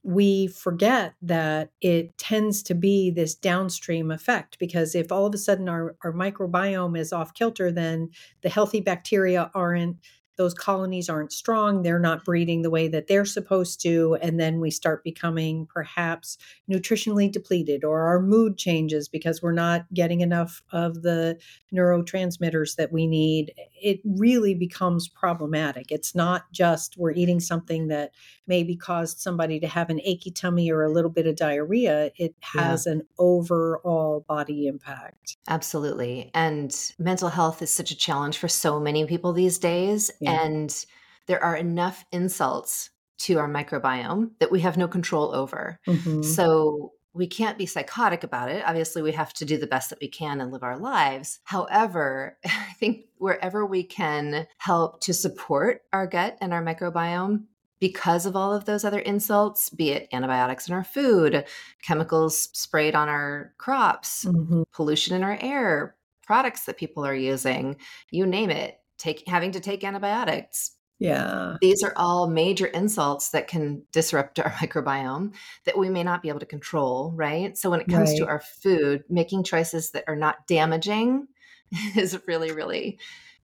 we forget that it tends to be this downstream effect because if all of a sudden our, our microbiome is off kilter, then the healthy bacteria aren't those colonies aren't strong, they're not breeding the way that they're supposed to. And then we start becoming perhaps nutritionally depleted, or our mood changes because we're not getting enough of the neurotransmitters that we need. it really becomes problematic. It's not just we're eating something that maybe caused somebody to have an achy tummy or a little bit of diarrhea. It has yeah. an overall body impact. Absolutely. And mental health is such a challenge for so many people these days. Yeah. And there are enough insults to our microbiome that we have no control over. Mm-hmm. So we can't be psychotic about it. Obviously, we have to do the best that we can and live our lives. However, I think wherever we can help to support our gut and our microbiome, because of all of those other insults, be it antibiotics in our food, chemicals sprayed on our crops, mm-hmm. pollution in our air, products that people are using, you name it, take having to take antibiotics, yeah. These are all major insults that can disrupt our microbiome that we may not be able to control, right? So when it comes right. to our food, making choices that are not damaging is really, really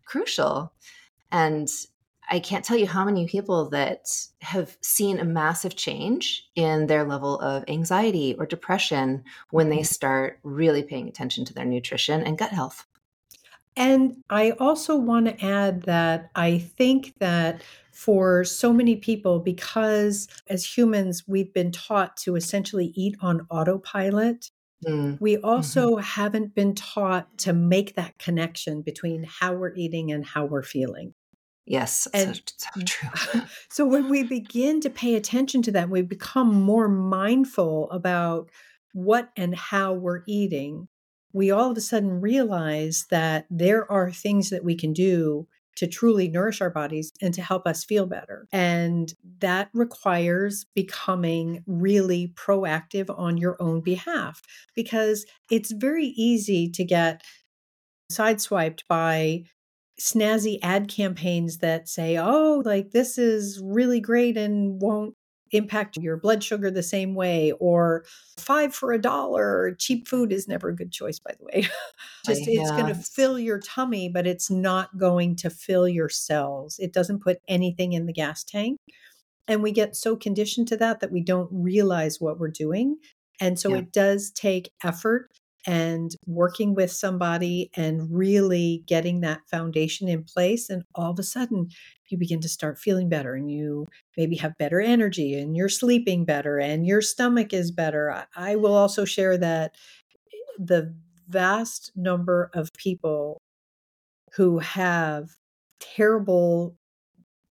crucial. And I can't tell you how many people that have seen a massive change in their level of anxiety or depression when they mm-hmm. start really paying attention to their nutrition and gut health. And I also want to add that I think that for so many people, because as humans, we've been taught to essentially eat on autopilot, mm. we also mm-hmm. haven't been taught to make that connection between how we're eating and how we're feeling. Yes, and so, so true. so when we begin to pay attention to that, we become more mindful about what and how we're eating we all of a sudden realize that there are things that we can do to truly nourish our bodies and to help us feel better. And that requires becoming really proactive on your own behalf because it's very easy to get sideswiped by snazzy ad campaigns that say, oh, like this is really great and won't impact your blood sugar the same way or five for a dollar cheap food is never a good choice by the way just it's going to fill your tummy but it's not going to fill your cells it doesn't put anything in the gas tank and we get so conditioned to that that we don't realize what we're doing and so yeah. it does take effort and working with somebody and really getting that foundation in place. And all of a sudden, you begin to start feeling better and you maybe have better energy and you're sleeping better and your stomach is better. I, will also share that eh, the vast number of people who have terrible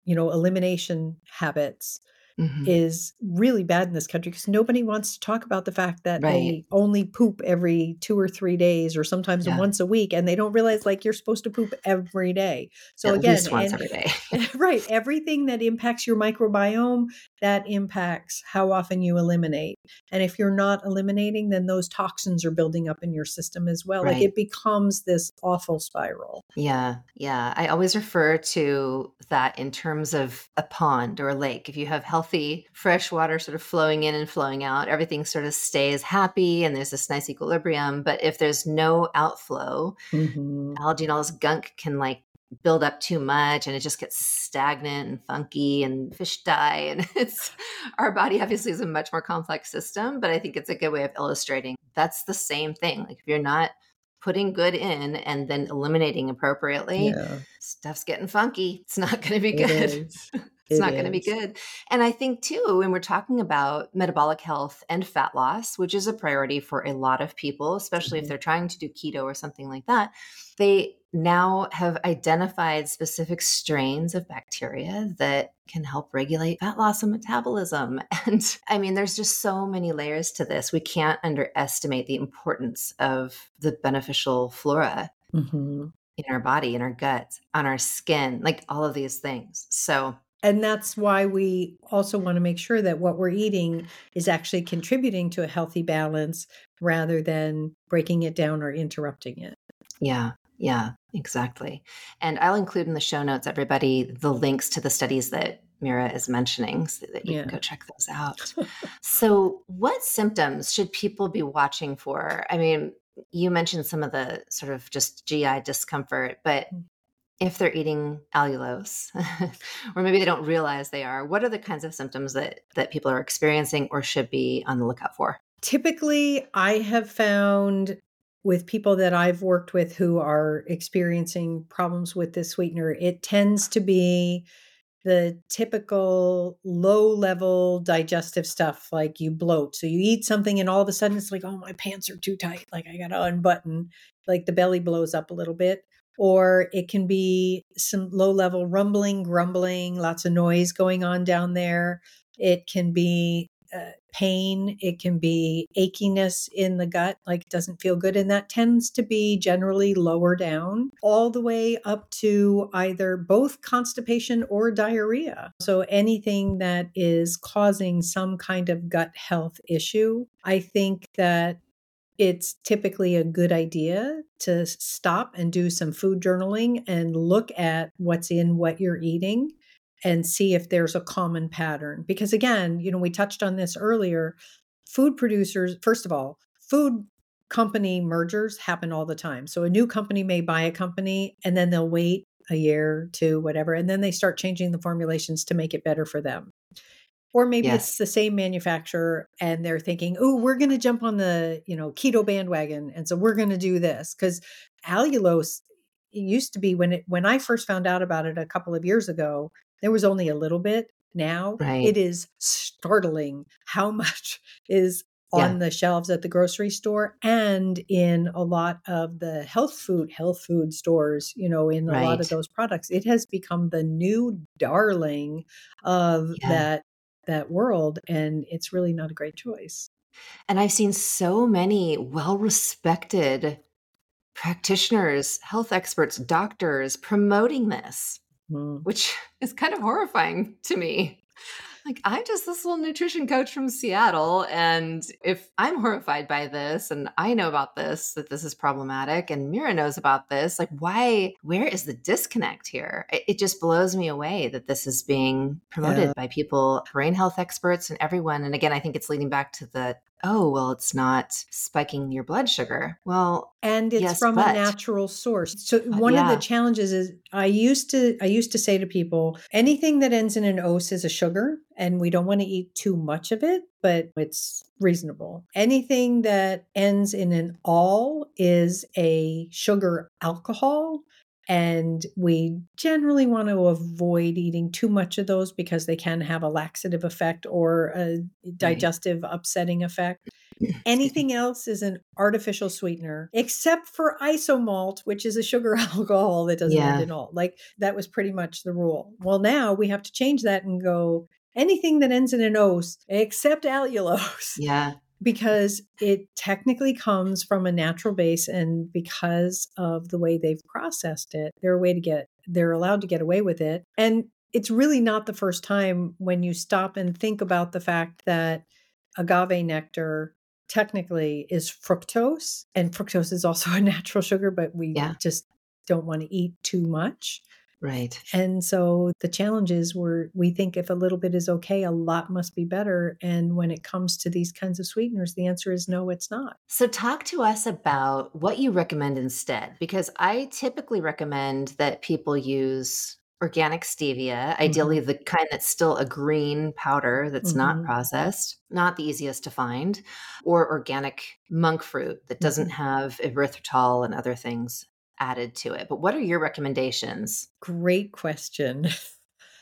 you know elimination habits mm-hmm. is really bad in this country because nobody wants to talk about the fact that right. they only poop every two or three days or sometimes yeah. once a week and they don't realize like you're supposed to poop every day so At again once and, every day right everything that impacts your microbiome that impacts how often you eliminate and if you're not eliminating then those toxins are building up in your system as well right. like it becomes this awful spiral yeah yeah i always refer to that in terms of a pond or a lake if you have health healthy fresh water sort of flowing in and flowing out everything sort of stays happy and there's this nice equilibrium. But if there's no outflow mm-hmm. algae and all this gunk can like build up too much and it just gets stagnant and funky and fish die. And it's our body obviously is a much more complex system but i think it's a good way of illustrating that's the same thing. Like if you're not putting good in and then eliminating appropriately yeah. stuff's getting funky. It's not going to be good it's it not going to be good. And I think too, when we're talking about metabolic health and fat loss, which is a priority for a lot of people, especially mm-hmm. if they're trying to do keto or something like that, they now have identified specific strains of bacteria that can help regulate fat loss and metabolism. And I mean, there's just so many layers to this. We can't underestimate the importance of the beneficial flora. Mm-hmm. In our body, in our gut, on our skin, like all of these things. So, and that's why we also want to make sure that what we're eating is actually contributing to a healthy balance rather than breaking it down or interrupting it. Yeah, yeah, exactly. And I'll include in the show notes, everybody, the links to the studies that Mira is mentioning so that you yeah. can go check those out. so, what symptoms should people be watching for? I mean, you mentioned some of the sort of just GI discomfort, but mm if they're eating allulose or maybe they don't realize they are what are the kinds of symptoms that that people are experiencing or should be on the lookout for typically i have found with people that I've worked with who are experiencing problems with this sweetener, it tends to be the typical low level digestive stuff like you bloat. So you eat something and all of a sudden it's like, oh, my pants are too tight. Like I got to unbutton, like the belly blows up a little bit. Or it can be some low level rumbling, grumbling, lots of noise going on down there. It can be uh, pain, it can be achiness in the gut, like it doesn't feel good. And that tends to be generally lower down, all the way up to either both constipation or diarrhea. So anything that is causing some kind of gut health issue, I think that it's typically a good idea to stop and do some food journaling and look at what's in what you're eating and see if there's a common pattern. Because again, you know, we touched on this earlier. Food producers, first of all, food company mergers happen all the time. So a new company may buy a company and then they'll wait a year, two, whatever, and then they start changing the formulations to make it better for them. Or maybe yes. it's the same manufacturer and they're thinking, oh, we're going to jump on the, you know, keto bandwagon. And so we're going to do this because allulose used to be when it, when I first found out about it a couple of years ago, there was only a little bit. Now right. it is startling how much is on yeah. the shelves at the grocery store and in a lot of the health food health food stores you know in a right. lot of those products it has become the new darling of yeah. that that world and it's really not a great choice and i've seen so many well respected practitioners health experts doctors promoting this mm. which is kind of horrifying to me. Like, I'm just this little nutrition coach from Seattle. And if I'm horrified by this and I know about this, that this is problematic, and Mira knows about this, like, why, where is the disconnect here? It, it just blows me away that this is being promoted yeah. by people, brain health experts, and everyone. And again, I think it's leading back to the oh, well, it's not spiking your blood sugar. Well, and it's yes, from but. a natural source. So uh, one yeah. of the challenges is I used to I used to say to people, anything that ends in an ose is a sugar and we don't want to eat too much of it, but it's reasonable. Anything that ends in an all is a sugar alcohol and we generally want to avoid eating too much of those because they can have a laxative effect or a digestive right. upsetting effect. Anything else is an artificial sweetener, except for isomalt, which is a sugar alcohol that doesn't yeah. end in all. Like that was pretty much the rule. Well, now we have to change that and go anything that ends in an ose except allulose. Yeah because it technically comes from a natural base and because of the way they've processed it they're a way to get they're allowed to get away with it and it's really not the first time when you stop and think about the fact that agave nectar technically is fructose and fructose is also a natural sugar but we yeah. just don't want to eat too much Right. And so the challenges were we think if a little bit is okay, a lot must be better. And when it comes to these kinds of sweeteners, the answer is no, it's not. So talk to us about what you recommend instead, because I typically recommend that people use organic stevia, mm-hmm. ideally the kind that's still a green powder that's mm-hmm. not processed, not the easiest to find, or organic monk fruit that doesn't mm-hmm. have erythritol and other things added to it. But what are your recommendations? Great question.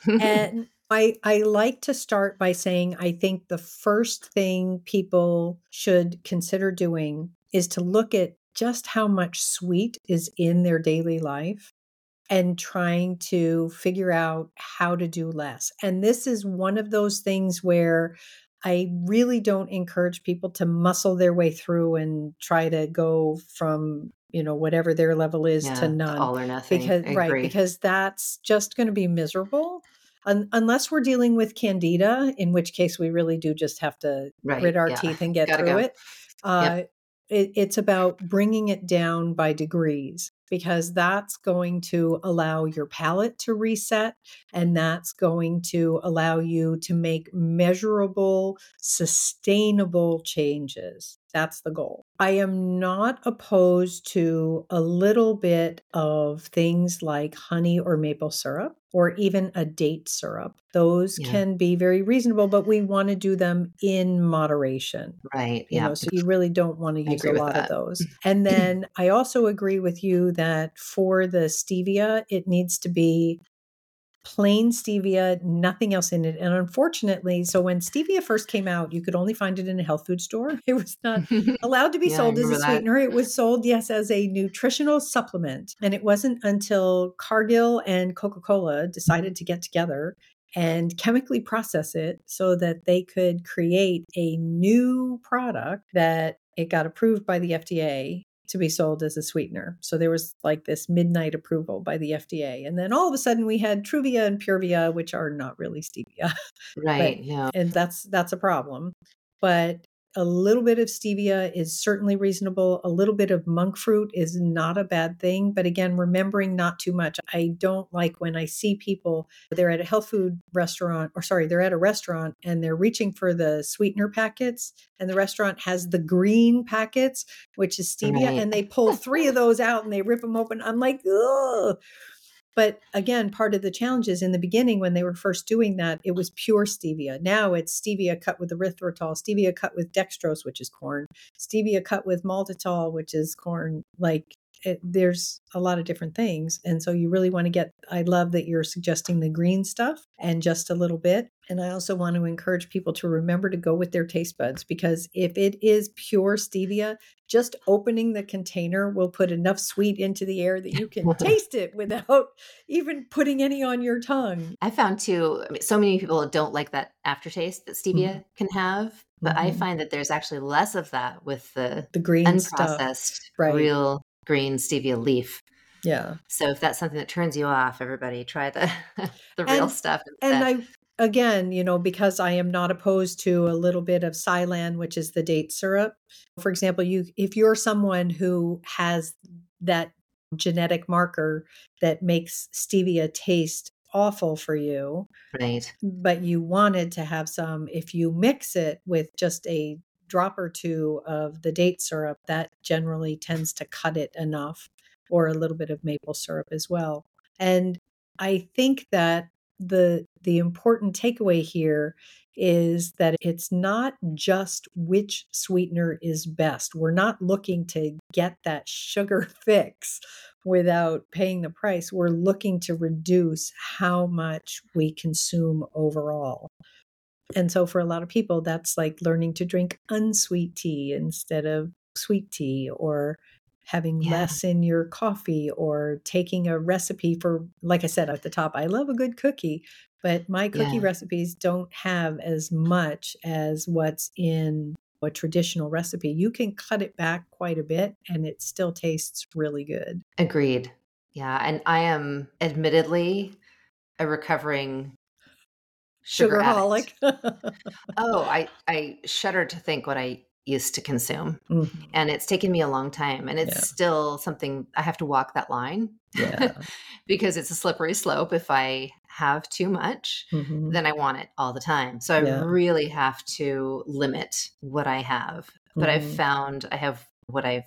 Mm-hmm. and I, I like to start by saying I think the first thing people should consider doing is to look at just how much sweet is in their daily life and trying to figure out how to do less. And this is one of those things where I really don't encourage people to muscle their way through and try to go from you know whatever their level is yeah, to none all or nothing because right because that's just going to be miserable Un- unless we're dealing with candida in which case we really do just have to right, grit our yeah. teeth and get Gotta through go. it. Uh, yep. it it's about bringing it down by degrees because that's going to allow your palate to reset and that's going to allow you to make measurable sustainable changes That's the goal. I am not opposed to a little bit of things like honey or maple syrup or even a date syrup. Those yeah. can be very reasonable, but we want to do them in moderation. Right. You yeah. Know, so you really don't want to use a lot of those. And then I also agree with you that for the stevia, it needs to be plain stevia, nothing else in it. And unfortunately, so when stevia first came out, you could only find it in a health food store. It was not allowed to be yeah, sold as a sweetener. It was sold, yes, as a nutritional supplement. And it wasn't until Cargill and Coca Cola decided to get together and chemically process it so that they could create a new product that it got approved by the FDA to be sold as a sweetener. So there was like this midnight approval by the FDA. And then all of a sudden we had Truvia and Purevia, which are not really stevia. Right. but, yeah. And that's that's a problem. But a little bit of stevia is certainly reasonable. A little bit of monk fruit is not a bad thing. But again, remembering not too much. I don't like when I see people, they're at a health food restaurant, or sorry, they're at a restaurant and they're reaching for the sweetener packets, and the restaurant has the green packets, which is stevia, right. and they pull three of those out and they rip them open. I'm like, ugh. But again, part of the challenge is in the beginning when they were first doing that, it was pure stevia. Now it's stevia cut with erythritol, stevia cut with dextrose, which is corn, stevia cut with maltitol, which is corn. Like it, there's a lot of different things. And so you really want to get, I love that you're suggesting the green stuff and just a little bit. And I also want to encourage people to remember to go with their taste buds because if it is pure stevia, just opening the container will put enough sweet into the air that you can taste it without even putting any on your tongue. I found too, I mean, so many people don't like that aftertaste that stevia mm-hmm. can have. But mm-hmm. I find that there's actually less of that with the, the green unprocessed, stuff. Right. real green stevia leaf. Yeah. So if that's something that turns you off, everybody try the the real and, stuff. Instead. And I again, you know, because I am not opposed to a little bit of Silan, which is the date syrup. For example, you if you're someone who has that genetic marker that makes stevia taste awful for you. Right. But you wanted to have some if you mix it with just a drop or two of the date syrup, that generally tends to cut it enough, or a little bit of maple syrup as well. And I think that the the important takeaway here is that it's not just which sweetener is best. We're not looking to get that sugar fix without paying the price. We're looking to reduce how much we consume overall. And so for a lot of people, that's like learning to drink unsweet tea instead of sweet tea or having yeah. less in your coffee or taking a recipe for, like I said at the top, I love a good cookie, but my cookie yeah. recipes don't have as much as what's in a traditional recipe. You can cut it back quite a bit and it still tastes really good. Agreed. Yeah. And I am admittedly a recovering sugar sugarholic. oh, I I shudder to think what I used to consume, mm-hmm. and it's taken me a long time, and it's yeah. still something I have to walk that line. Yeah, because it's a slippery slope. If I have too much, mm-hmm. then I want it all the time. So I yeah. really have to limit what I have. But mm-hmm. I've found I have what I've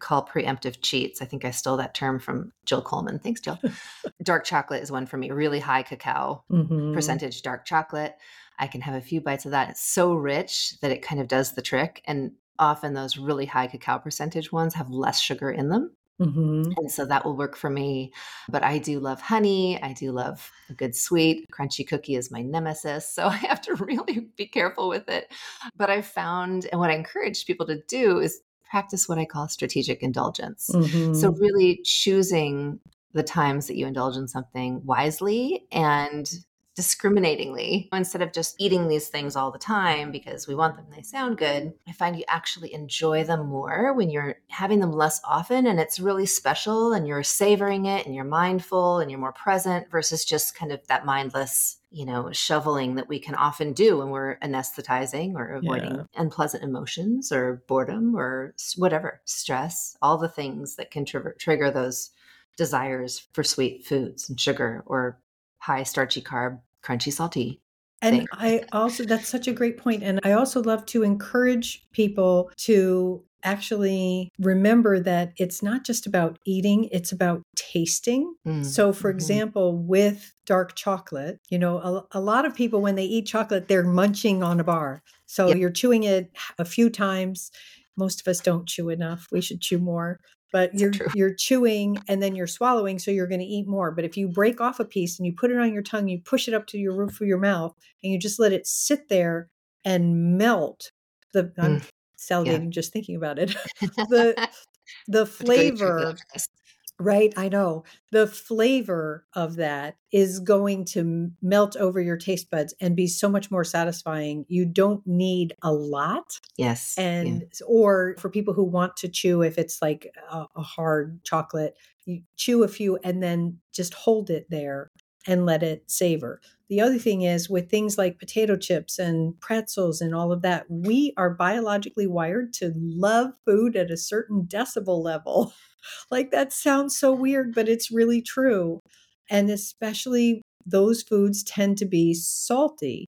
call preemptive cheats. I think I stole that term from Jill Coleman. Thanks, Jill. dark chocolate is one for me, really high cacao mm-hmm. percentage dark chocolate. I can have a few bites of that. It's so rich that it kind of does the trick. And often those really high cacao percentage ones have less sugar in them. Mm-hmm. And so that will work for me. But I do love honey. I do love a good sweet. Crunchy cookie is my nemesis. So I have to really be careful with it. But I found, and what I encourage people to do is practice what I call strategic indulgence. Mm-hmm. So, really choosing the times that you indulge in something wisely and discriminatingly instead of just eating these things all the time because we want them they sound good i find you actually enjoy them more when you're having them less often and it's really special and you're savoring it and you're mindful and you're more present versus just kind of that mindless you know shoveling that we can often do when we're anesthetizing or avoiding yeah. unpleasant emotions or boredom or whatever stress all the things that can tr- trigger those desires for sweet foods and sugar or high starchy carb crunchy salty And thing. I also, that's such a great point. And I also love to encourage people to actually remember that it's not just about eating, it's about tasting. Mm, So, for mhm. example, with dark chocolate, you know, a, a lot of people, when they eat chocolate, they're munching on a bar. So Yep. you're chewing it a few times. Most of us don't chew enough. We should chew more. But you're true. you're chewing and then you're swallowing, so you're going to eat more. But if you break off a piece and you put it on your tongue, you push it up to your roof of your mouth, and you just let it sit there and melt. The I'm Mm, salivating just thinking about it. the the have to go eat chocolate flavor. Right, I know. The flavor of that is going to melt over your taste buds and be so much more satisfying. You don't need a lot. Yes. Yeah. And, or for people who want to chew, if it's like a, a hard chocolate, you chew a few and then just hold it there and let it savor. The other thing is with things like potato chips and pretzels and all of that, we are biologically wired to love food at a certain decibel level. Like that sounds so weird, but it's really true. And especially those foods tend to be salty.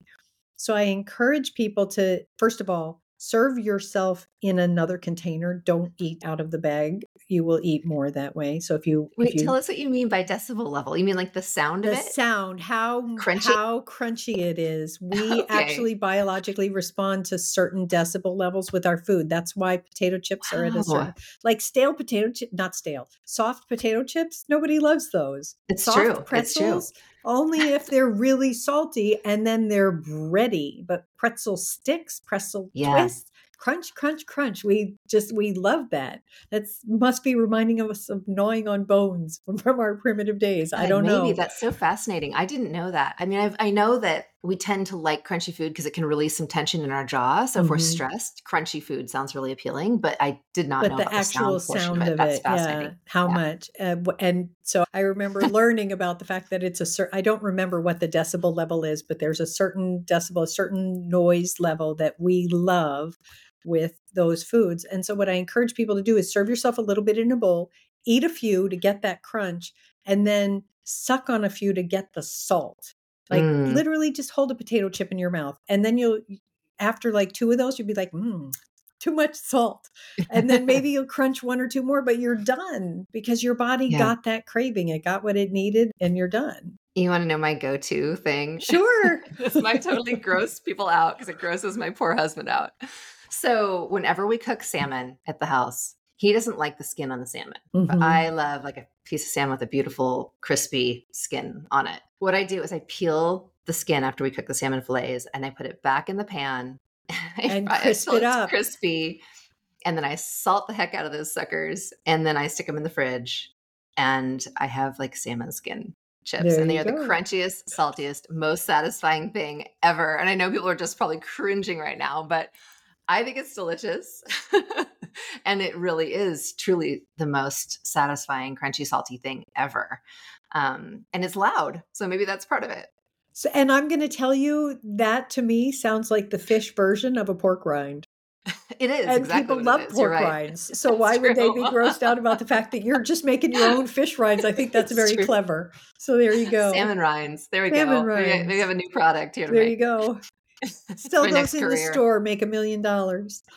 So I encourage people to, first of all, serve yourself in another container. Don't eat out of the bag. You will eat more that way. So if you, Wait, if you, tell us what you mean by decibel level. You mean like the sound the of it? sound, how Crunchy? how crunchy it is. We Okay. actually biologically respond to certain decibel levels with our food. That's why potato chips are at a certain like stale potato chip, not stale, soft potato chips. Nobody loves those. It's soft true. It's true. only if they're really salty and then they're bready. But pretzel sticks, pretzel Yeah. twists, crunch, crunch, crunch. We just we love that. That's must be reminding us of gnawing on bones from, from our primitive days. I don't know. maybe know. that's so fascinating. I didn't know that. I mean, I've, I know that we tend to like crunchy food because it can release some tension in our jaw. So if we're Mhm. stressed, crunchy food sounds really appealing. But I did not but know the about actual the sound, sound of it. of it, yeah, how Yeah. much, uh, and so I remember learning about the fact that it's a certain. I don't remember what the decibel level is, but there's a certain decibel, a certain noise level that we love with those foods. And so, what I encourage people to do is serve yourself a little bit in a bowl, eat a few to get that crunch, and then suck on a few to get the salt. Like Mm. literally, just hold a potato chip in your mouth, and then you'll. After like two of those, you'll be like, mm, too much salt and then maybe you'll crunch one or two more, but you're done because your body Yeah. got that craving. It got what it needed and you're done. You want to know my go-to thing? Sure. this might totally gross people out because it grosses my poor husband out. So whenever we cook salmon at the house, he doesn't like the skin on the salmon. But Mhm. I love like a piece of salmon with a beautiful crispy skin on it. What I do is I peel the skin after we cook the salmon fillets and I put it back in the pan I And fry crisp it it's up. crispy. And then I salt the heck out of those suckers and then I stick them in the fridge and I have like salmon skin chips There and they are the crunchiest, saltiest, most satisfying thing ever. And I know people are just probably cringing right now, but I think it's delicious. and it really is truly the most satisfying, crunchy, salty thing ever. Um, and it's loud. So maybe that's part of it. So, and I'm going to tell you that to me sounds like the fish version of a pork rind. It is. And exactly people love it is. You're pork right. rinds. So That's why would they be grossed out about the fact that you're just making your own fish rinds? I think that's It's very true. clever. So there you go. Salmon rinds. There we Salmon go. Maybe, maybe we have a new product here to There you go. Sell those in the store, make a million dollars.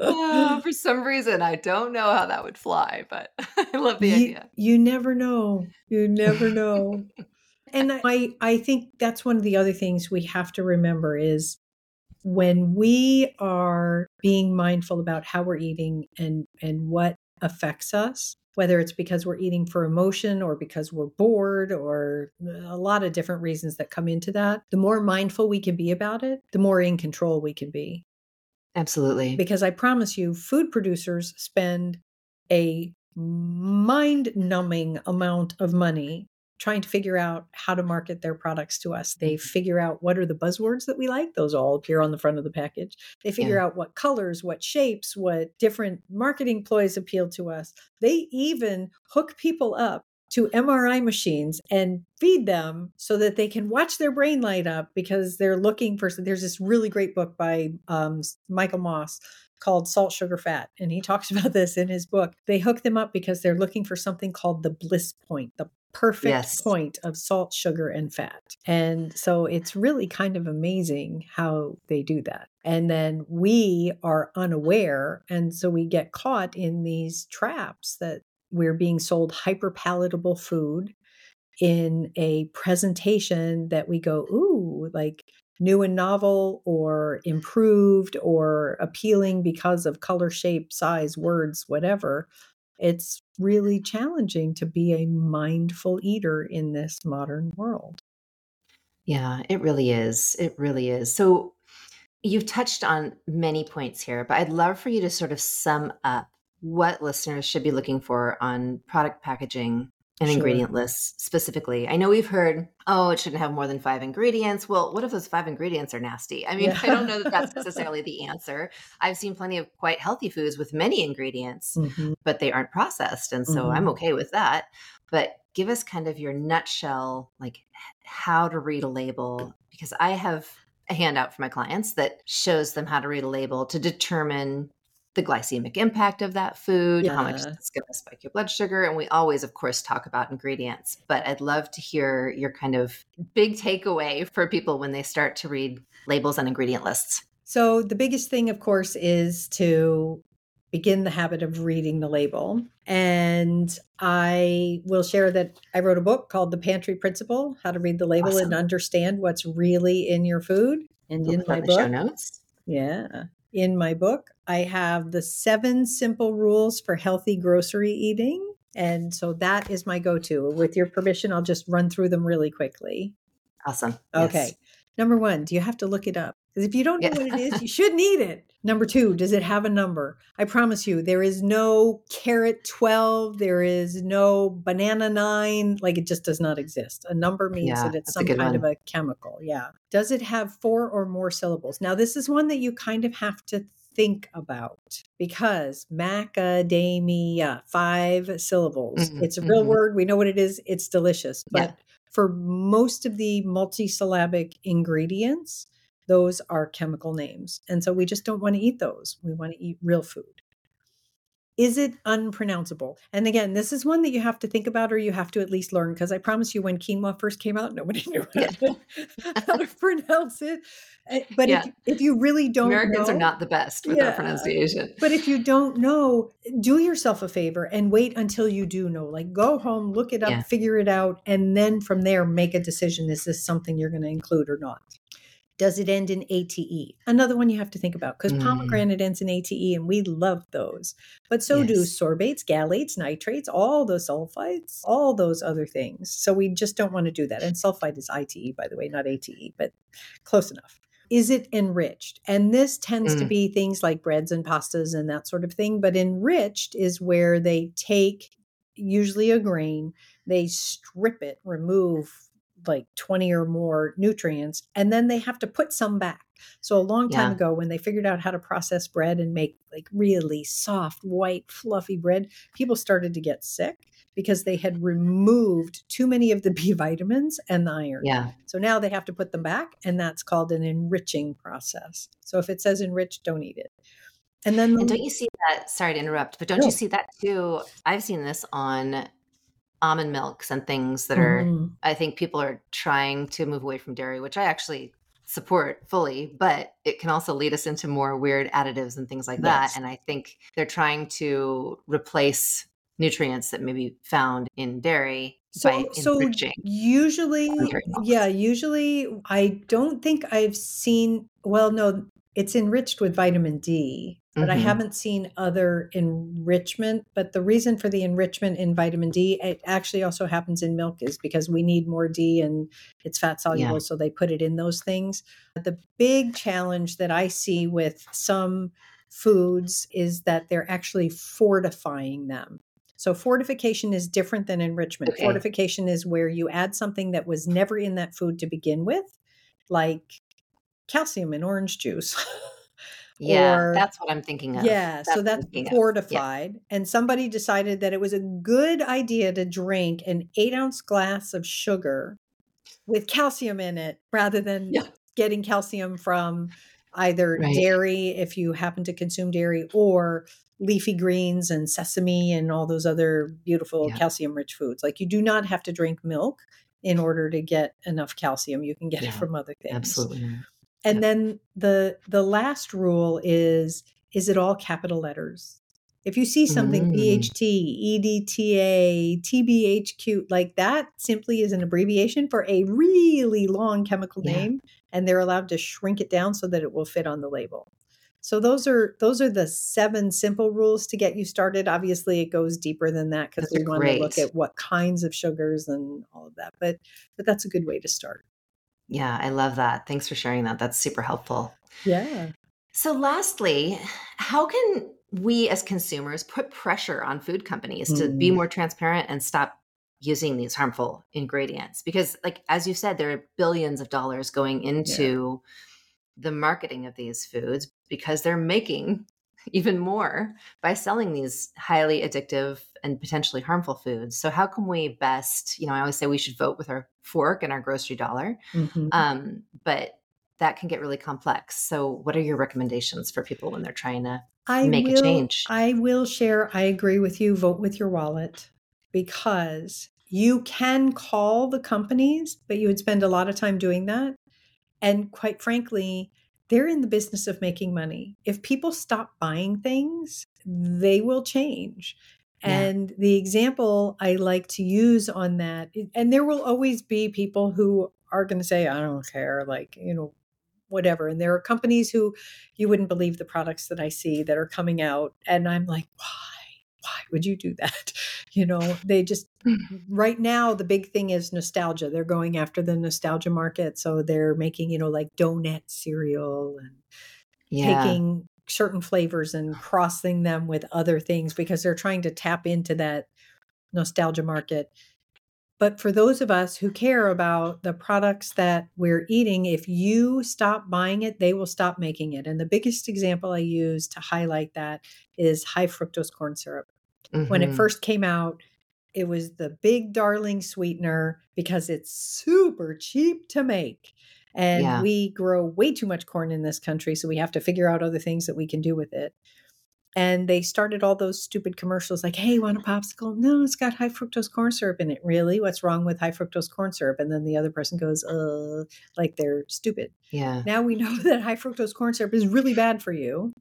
Oh, for some reason, I don't know how that would fly, but I love the you, idea. you never know. You never know. and I, I think that's one of the other things we have to remember is when we are being mindful about how we're eating and and what affects us whether it's because we're eating for emotion or because we're bored or a lot of different reasons that come into that the more mindful we can be about it the more in control we can be Absolutely. because I promise you, food producers spend a mind numbing amount of money trying to figure out how to market their products to us. They figure out what are the buzzwords that we like, those all appear on the front of the package. They figure Yeah. out what colors, what shapes, what different marketing ploys appeal to us. They even hook people up to MRI machines and feed them so that they can watch their brain light up because they're looking for. There's this really great book by um, Michael Moss called Salt, Sugar, Fat. And he talks about this in his book. They hook them up because they're looking for something called the bliss point, the perfect Yes. point of salt, sugar, and fat. And so it's really kind of amazing how they do that. And then we are unaware. And so we get caught in these traps that we're being sold hyper palatable food in a presentation that we go, ooh, like new and novel or improved or appealing because of color, shape, size, words, whatever. It's really challenging to be a mindful eater in this modern world. Yeah, it really is. It really is. So you've touched on many points here, but I'd love for you to sort of sum up what listeners should be looking for on product packaging and Sure. ingredient lists specifically. I know we've heard, oh, it shouldn't have more than five ingredients. Well, what if those five ingredients are nasty? I mean, Yeah. I don't know that that's necessarily the answer. I've seen plenty of quite healthy foods with many ingredients, Mhm. but they aren't processed. And so I'm okay with that. But give us kind of your nutshell, like how to read a label, because I have a handout for my clients that shows them how to read a label to determine the glycemic impact of that food, how much it's going to spike your blood sugar. And we always, of course, talk about ingredients. But I'd love to hear your kind of big takeaway for people when they start to read labels and ingredient lists. So, the biggest thing, of course, is to begin the habit of reading the label. And I will share that I wrote a book called The Pantry Principle How to Read the Label Awesome. and Understand What's Really in Your Food. And We'll in my book, notes. Yeah. In my book, I have the seven simple rules for healthy grocery eating. And so that is my go to. With your permission, I'll just run through them really quickly. Awesome. Yes. Okay. Number one, do you have to look it up? Because if you don't know Yeah. what it is, you shouldn't eat it. Number two, does it have a number? I promise you, there is no carrot 12, there is no banana 9. Like it just does not exist. A number means Yeah, that it's some kind of a chemical. Yeah. Does it have four or more syllables? Now, this is one that you kind of have to think about because macadamia, five syllables. Mhm, It's a real mhm. word. We know what it is. It's delicious. Yeah. But for most of the multisyllabic ingredients, those are chemical names. And so we just don't want to eat those. We want to eat real food. Is it unpronounceable? And again, this is one that you have to think about or you have to at least learn because I promise you, when quinoa first came out, nobody knew how, to, how to pronounce it. Uh, But Yeah. if, if you really don't Americans know, are not the best with our Yeah. pronunciation. but if you don't know, do yourself a favor and wait until you do know. Like go home, look it up, Yeah. figure it out, and then from there make a decision. Is this something you're going to include or not? Does it end in ATE? Another one you have to think about because Mm. pomegranate ends in ATE and we love those. But so do sorbates, gallates, nitrates, all those sulfites, all those other things. So we just don't want to do that. And sulfite is ITE, by the way, not ATE, but close enough. Is it enriched? And this tends to Mm. be things like breads and pastas and that sort of thing. But enriched is where they take usually a grain, they strip it, remove like 20 or more nutrients, and then they have to put some back. So a long time Yeah. ago, when they figured out how to process bread and make like really soft, white, fluffy bread, people started to get sick because they had removed too many of the B vitamins and the iron. Yeah. So now they have to put them back, and that's called an enriching process. So if it says enriched, don't eat it. And then the- And don't you see that? Sorry to interrupt, but don't No. you see that too? I've seen this on almond milks and things that are, Mhm. I think people are trying to move away from dairy, which I actually support fully, but it can also lead us into more weird additives and things like that. And I think they're trying to replace nutrients that may be found in dairy by So, so usually, yeah, usually I don't think I've seen, well, no, it's enriched with vitamin D, but I Mhm. haven't seen other enrichment. But the reason for the enrichment in vitamin D, it actually also happens in milk, is because we need more D and it's fat soluble. So they put it in those things. The big challenge that I see with some foods is that they're actually fortifying them. So fortification is different than enrichment. Okay. Fortification is where you add something that was never in that food to begin with, like calcium in orange juice. Yeah, or- that's what I'm thinking of. yeah, so that's thinking of. fortified. And somebody decided that it was a good idea to drink an eight ounce glass of sugar with calcium in it rather than Yeah. getting calcium from either Right. dairy if you happen to consume dairy or leafy greens and sesame and all those other beautiful Yeah. calcium rich foods. Like you do not have to drink milk in order to get enough calcium. You can get Yeah, it from other things. Absolutely. And then the the last rule is is it all capital letters? If you see something Mm. BHT, EDTA, TBHQ, like that simply is an abbreviation for a really long chemical Yeah. name and they're allowed to shrink it down so that it will fit on the label. So those are those are the seven simple rules to get you started. Obviously, it goes deeper than that because we want to look at what kinds of sugars and all of that. But but that's a good way to start. Yeah, I love that. Thanks for sharing that. That's super helpful. Yeah. So, lastly, how can we as consumers put pressure on food companies to be Mm. more transparent and stop using these harmful ingredients? Because, like, as you said, there are billions of dollars going into the marketing of these foods because they're making even more by selling these highly addictive and potentially harmful foods. So, how can we best, you know, I always say we should vote with our fork and our grocery dollar, Mhm. um, but that can get really complex. So, what are your recommendations for people when they're trying to I make a change? I will share. I agree with you. Vote with your wallet because you can call the companies, but you would spend a lot of time doing that. And quite frankly, they're in the business of making money. If people stop buying things, they will change. Yeah. And the example I like to use on that, and there will always be people who are going to say, I don't care, like, you know, whatever. And there are companies who you wouldn't believe the products that I see that are coming out. And I'm like, why? Why would you do that? You know, they just, right now, the big thing is nostalgia. They're going after the nostalgia market. So they're making, you know, like donut cereal and Yeah. taking certain flavors and crossing them with other things because they're trying to tap into that nostalgia market. But for those of us who care about the products that we're eating, if you stop buying it, they will stop making it. And the biggest example I use to highlight that is high fructose corn syrup. When it Mhm. first came out, it was the big darling sweetener because it's super cheap to make. And Yeah. we grow way too much corn in this country, so we have to figure out other things that we can do with it. And they started all those stupid commercials like, hey, you want a popsicle? No, it's got high fructose corn syrup in it. Really? What's wrong with high fructose corn syrup? And then the other person goes, uh, like they're stupid. Yeah. Now we know that high fructose corn syrup is really bad for you.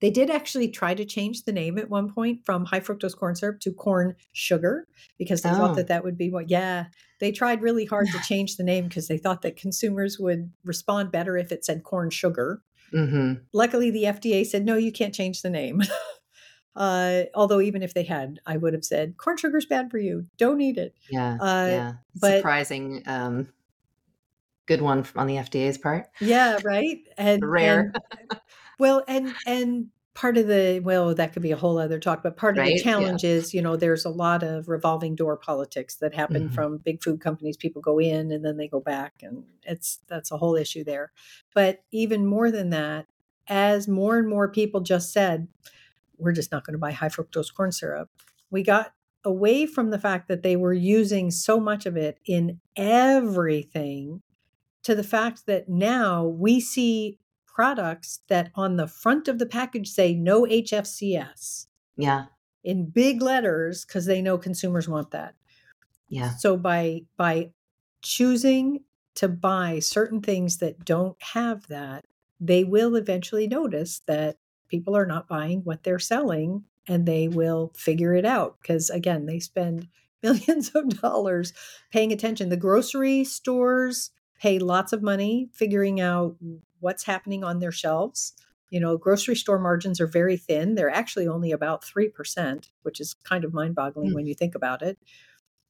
They did actually try to change the name at one point from high fructose corn syrup to corn sugar because they Oh. thought that that would be what, yeah. They tried really hard to change the name because they thought that consumers would respond better if it said corn sugar. hmm Luckily, the FDA said, no, you can't change the name. uh, although, even if they had, I would have said, corn sugar's bad for you. Don't eat it. Yeah. Uh, yeah. but- Surprising. Um, good one on the FDA's part. Yeah, right. And Rare. and- well, and and part of the well, that could be a whole other talk. But part of Right, the yeah. challenge is, you know, there's a lot of revolving door politics that happen Mhm. from big food companies. People go in and then they go back, and it's that's a whole issue there. But even more than that, as more and more people just said, we're just not going to buy high fructose corn syrup. We got away from the fact that they were using so much of it in everything to the fact that now we see products that on the front of the package say no HFCS Yeah. in big letters because they know consumers want that. Yeah. So by by choosing to buy certain things that don't have that, they will eventually notice that people are not buying what they're selling and they will figure it out because again, they spend millions of dollars paying attention. The grocery stores pay lots of money figuring out what's happening on their shelves. You know, grocery store margins are very thin. They're actually only about 3%, which is kind of mind boggling Hmm. when you think about it.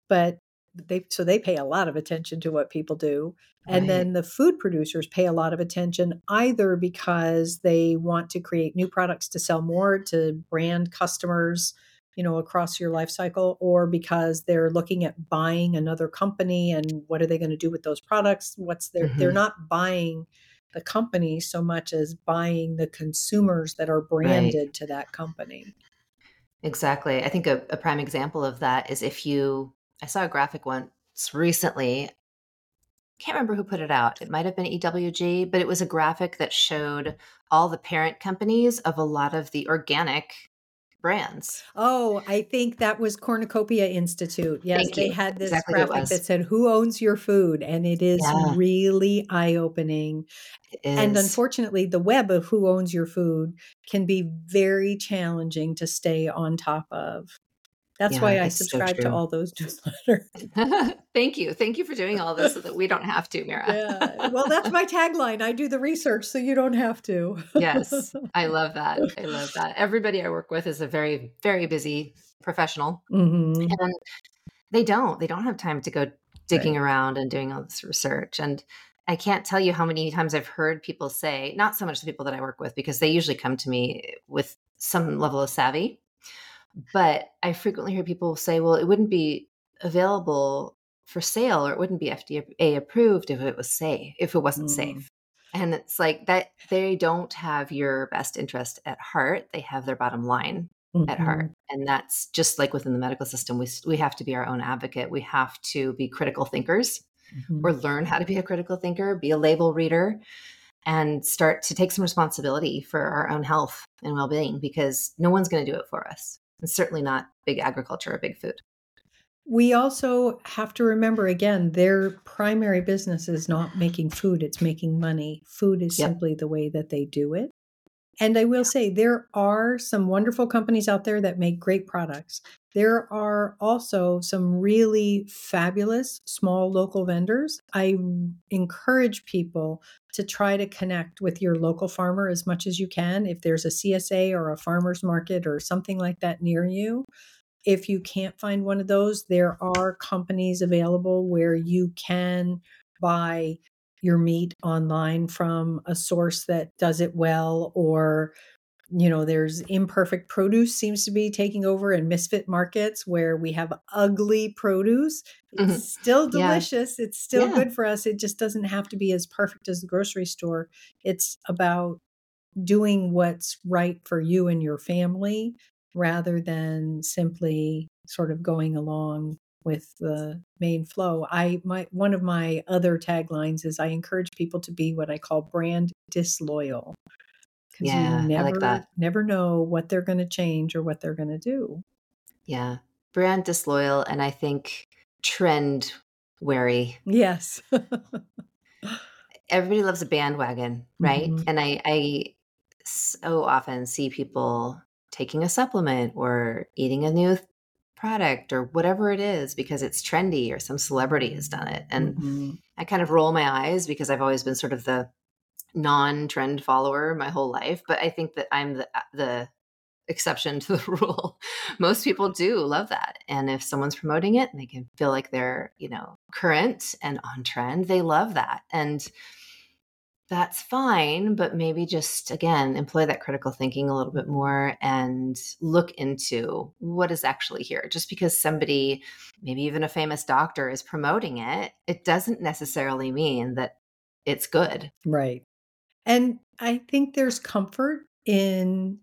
But they so they pay a lot of attention to what people do. And Right. then the food producers pay a lot of attention either because they want to create new products to sell more to brand customers, you know, across your life cycle, or because they're looking at buying another company and what are they going to do with those products? What's their they're Mhm. not buying the company so much as buying the consumers that are branded to that company. Exactly. I think a, a prime example of that is if you, I saw a graphic once recently can't remember who put it out. It might have been EWG, but it was a graphic that showed all the parent companies of a lot of the organic brands. Oh, I think that was Cornucopia Institute. Yes, they had this Exactly graphic that said, Who owns your food? And it is Yeah. really eye opening. And unfortunately, the web of who owns your food can be very challenging to stay on top of. That's Yeah, why I it's so subscribe to all those newsletters. Thank you. Thank you for doing all this so that we don't have to, Mira. yeah. Well, that's my tagline. I do the research so you don't have to. yes. I love that. I love that. Everybody I work with is a very, very busy professional. hmm And they don't. They don't have time to go digging around and doing all this research. And I can't tell you how many times I've heard people say, not so much the people that I work with, because they usually come to me with some level of savvy. But I frequently hear people say, well, it wouldn't be available for sale or it wouldn't be FDA approved if it was safe, if it wasn't Mm. safe. And it's like that they don't have your best interest at heart. They have their bottom line at heart. And that's just like within the medical system. We, we have to be our own advocate. We have to be critical thinkers Mhm. or learn how to be a critical thinker, be a label reader, and start to take some responsibility for our own health and well being because no one's going to do it for us. And certainly not big agriculture or big food. We also have to remember again, their primary business is not making food, it's making money. Food is Yep. simply the way that they do it. And I will say, there are some wonderful companies out there that make great products. There are also some really fabulous small local vendors. I encourage people to try to connect with your local farmer as much as you can. If there's a CSA or a farmer's market or something like that near you, if you can't find one of those, there are companies available where you can buy your meat online from a source that does it well or you know there's imperfect produce seems to be taking over in misfit markets where we have ugly produce it's Mhm. still Yeah. delicious it's still Yeah. good for us it just doesn't have to be as perfect as the grocery store it's about doing what's right for you and your family rather than simply sort of going along with the main flow. I my one of my other taglines is I encourage people to be what I call brand disloyal. Because Yeah, I you never like that. never know what they're going to change or what they're going to do. Yeah. Brand disloyal and I think trend wary. Yes. Everybody loves a bandwagon, right? Mhm. And I, I so often see people taking a supplement or eating a new product or whatever it is because it's trendy or some celebrity has done it. And Mhm. I kind of roll my eyes because I've always been sort of the non-trend follower my whole life, but I think that I'm the the exception to the rule. Most people do love that. And if someone's promoting it and they can feel like they're, you know, current and on trend, they love that. And that's fine, but maybe just again employ that critical thinking a little bit more and look into what is actually here. Just because somebody, maybe even a famous doctor, is promoting it, it doesn't necessarily mean that it's good. Right. And I think there's comfort in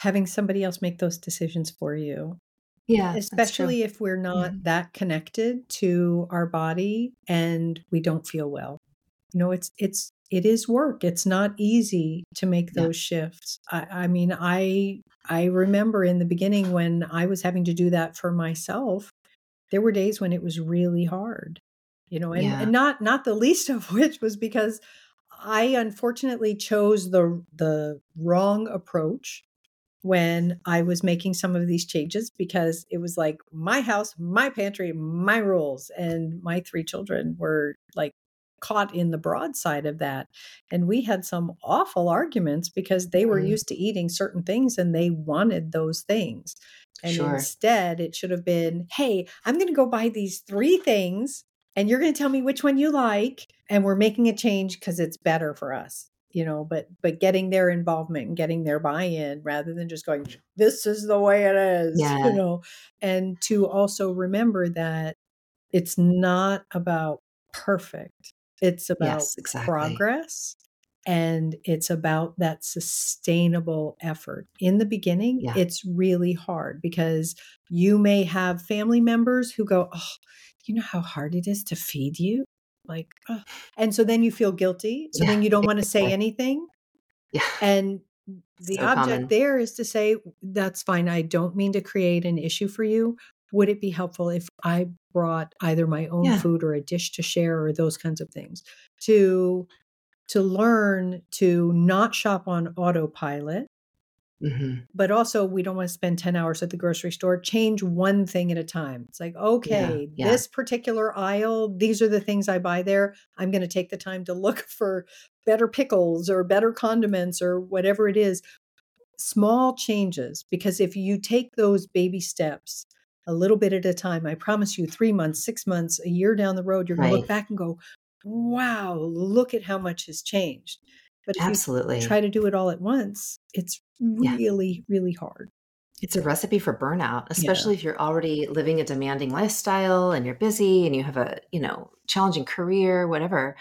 having somebody else make those decisions for you. Yeah, especially if we're not Mhm. that connected to our body and we don't feel well you know it's it's it is work it's not easy to make Yeah. those shifts I, I mean i i remember in the beginning when i was having to do that for myself there were days when it was really hard you know and, Yeah. and not not the least of which was because i unfortunately chose the the wrong approach when I was making some of these changes because it was like my house, my pantry, my rules. And my three children were like caught in the broadside of that. And we had some awful arguments because they were Mhm. used to eating certain things and they wanted those things. And Sure. instead, it should have been hey, I'm going to go buy these three things and you're going to tell me which one you like. And we're making a change because it's better for us you know but but getting their involvement and getting their buy-in rather than just going this is the way it is Yeah. you know and to also remember that it's not about perfect it's about Yes, exactly. progress and it's about that sustainable effort in the beginning Yeah. it's really hard because you may have family members who go oh you know how hard it is to feed you like, oh. and so then you feel guilty. So Yeah, then you don't want to say anything. Yeah. And the So object common. there is to say, that's fine. I don't mean to create an issue for you. Would it be helpful if I brought either my own Yeah. food or a dish to share or those kinds of things? To to learn to not shop on autopilot, Mhm. but also we don't want to spend 10 hours at the grocery store. Change one thing at a time. It's like, okay, yeah. this particular aisle, these are the things I buy there. I'm going to take the time to look for better pickles or better condiments or whatever it is. Small changes, because if you take those baby steps a little bit at a time, I promise you, three months, six months, a year down the road, you're going to look back and go, wow, look at how much has changed. But Absolutely. try to do it all at once, it's Yeah. really, really hard. It's a recipe for burnout, especially if you're already living a demanding lifestyle and you're busy and you have a, you know, challenging career, whatever.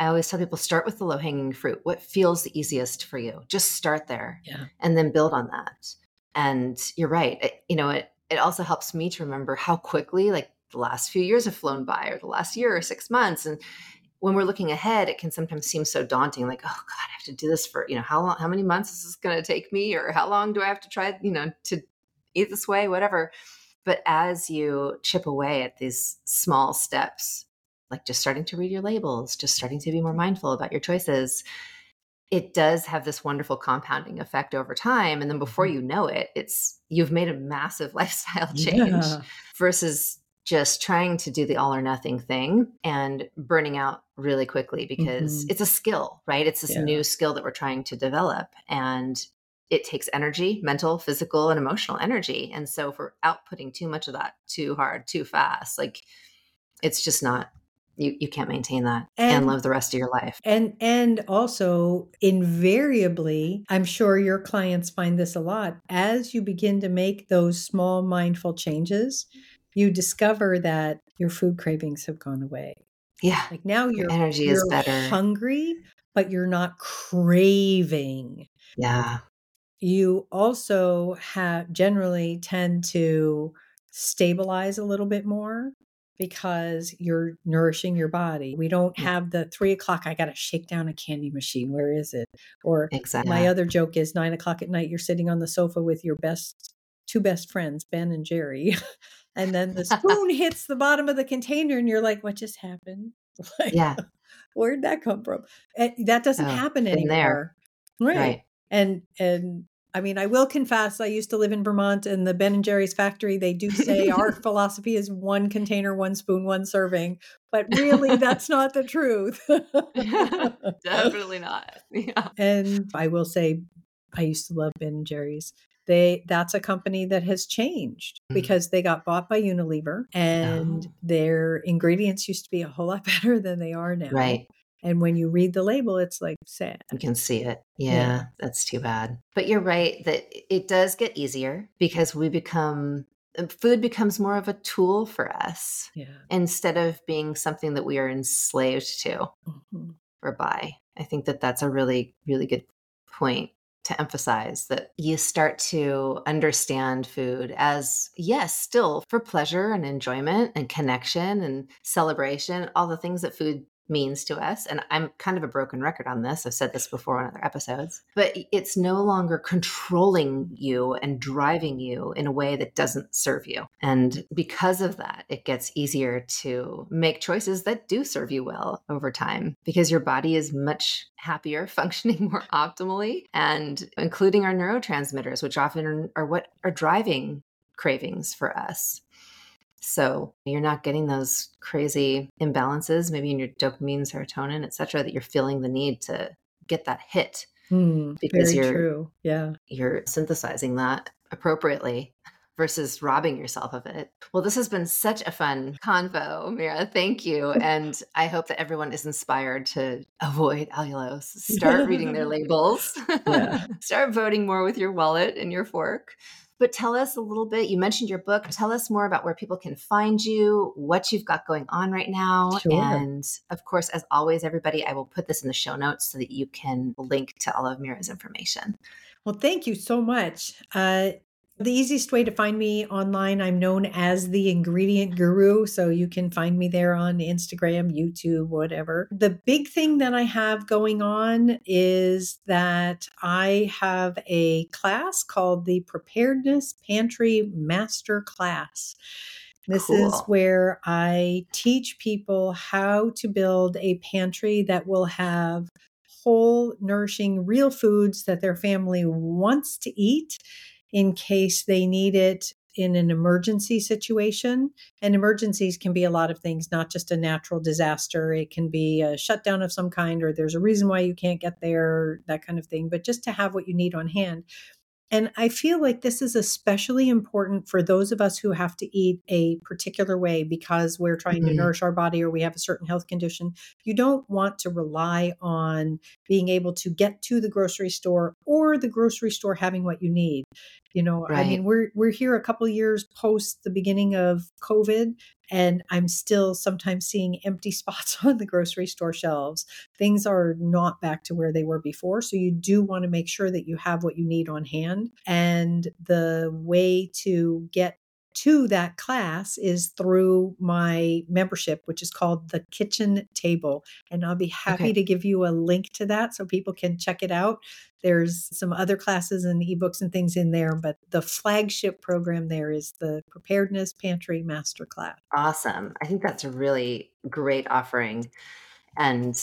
I always tell people start with the low hanging fruit. What feels the easiest for you? Just start there Yeah. and then build on that. And you're right. It, you know, it, it also helps me to remember how quickly like the last few years have flown by or the last year or six months. And when we're looking ahead, it can sometimes seem so daunting, like, oh God, I have to do this for, you know, how long, how many months is this going to take me? Or how long do I have to try, you know, to eat this way, whatever. But as you chip away at these small steps, like just starting to read your labels, just starting to be more mindful about your choices, it does have this wonderful compounding effect over time. And then before mm-hmm. you know it, it's you've made a massive lifestyle change Yeah. versus just trying to do the all or nothing thing and burning out really quickly because Mhm. it's a skill, right? It's this Yeah. new skill that we're trying to develop. And it takes energy, mental, physical, and emotional energy. And so if we're outputting too much of that too hard, too fast, like it's just not you you can't maintain that and, And- live the rest of your life. And and also invariably, I'm sure your clients find this a lot. As you begin to make those small mindful changes, you discover that your food cravings have gone away. Yeah. Like now Your you're energy is you're better. hungry, but you're not craving. Yeah. You also have generally tend to stabilize a little bit more because you're nourishing your body. We don't have the three o'clock, I got to shake down a candy machine. Where is it? Or Exactly. my other joke is nine o'clock at night, you're sitting on the sofa with your best, two best friends, Ben and Jerry. and then the spoon hits the bottom of the container and you're like, what just happened? Like, yeah. Where'd that come from? And that doesn't Oh, happen anymore. there. Right. Right. And and I mean, I will confess, I used to live in Vermont, and the Ben and Jerry's factory. They do say our philosophy is one container, one spoon, one serving, but really, that's not the truth. Definitely not. Yeah. and I will say, I used to love Ben and Jerry's. They that's a company that has changed Mhm. because they got bought by Unilever, and Oh. their ingredients used to be a whole lot better than they are now. Right. And when you read the label, it's like sad. You can see it. Yeah, Yeah. that's too bad. But you're right that it does get easier because we become uh, food becomes more of a tool for us Yeah. instead of being something that we are enslaved to Mhm. or by. I think that that's a really really good point to emphasize that you start to understand food as yes, still for pleasure and enjoyment and connection and celebration, all the things that food means to us. And I'm kind of a broken record on this. I've said this before on other episodes, but it's no longer controlling you and driving you in a way that doesn't serve you. And because of that, it gets easier to make choices that do serve you well over time because your body is much happier, functioning more optimally, and including our neurotransmitters, which often are, what are driving cravings for us. So you're not getting those crazy imbalances, maybe in your dopamine, serotonin, et cetera, that you're feeling the need to get that hit. Hmm, Because you're- true. Yeah. You're synthesizing that appropriately versus robbing yourself of it. Well, this has been such a fun convo, Mira. Thank you. And I hope that everyone is inspired to avoid allulose, start reading their labels, Yeah. start voting more with your wallet and your fork. But tell us a little bit. You mentioned your book. Tell us more about where people can find you, what you've got going on right now. Sure. And of course, as always, everybody, I will put this in the show notes so that you can link to all of Mira's information. Well, thank you so much. Uh, The easiest way to find me online, I'm known as the ingredient guru. So you can find me there on Instagram, YouTube, whatever. The big thing that I have going on is that I have a class called the Preparedness Pantry Master Class. This cool. is where I teach people how to build a pantry that will have whole, nourishing, real foods that their family wants to eat in case they need it in an emergency situation. And emergencies can be a lot of things, not just a natural disaster. It can be a shutdown of some kind, or there's a reason why you can't get there, that kind of thing. But just to have what you need on hand. And I feel like this is especially important for those of us who have to eat a particular way because we're trying mm-hmm. to nourish our body or we have a certain health condition. You don't want to rely on being able to get to the grocery store or the grocery store having what you need. You know, right. I mean, we're we're here a couple years post the beginning of COVID, and I'm still sometimes seeing empty spots on the grocery store shelves. Things are not back to where they were before, so you do want to make sure that you have what you need on hand. And the way to get to that class is through my membership, which is called the Kitchen Table. And I'll be happy okay. to give you a link to that so people can check it out. There's some other classes and ebooks and things in there, but the flagship program there is the Preparedness Pantry Masterclass. Awesome. I think that's a really great offering. And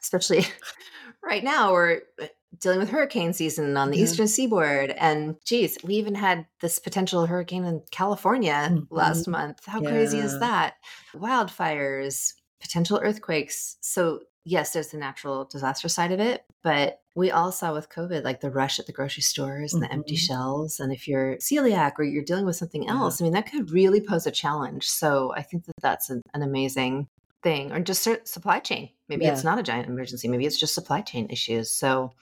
especially right now, we're eh, dealing with hurricane season on the yeah. eastern seaboard and geez we even had this potential hurricane in california mm-hmm. last month how yeah. crazy is that wildfires potential earthquakes so yes there's the natural disaster side of it but we all saw with covid like the rush at the grocery stores and mm-hmm. the empty mm-hmm. shelves and if you're celiac or you're dealing with something else yeah. i mean that could really pose a challenge so i think that that's an, an amazing thing or just supply chain maybe yeah. it's not a giant emergency maybe it's just supply chain issues so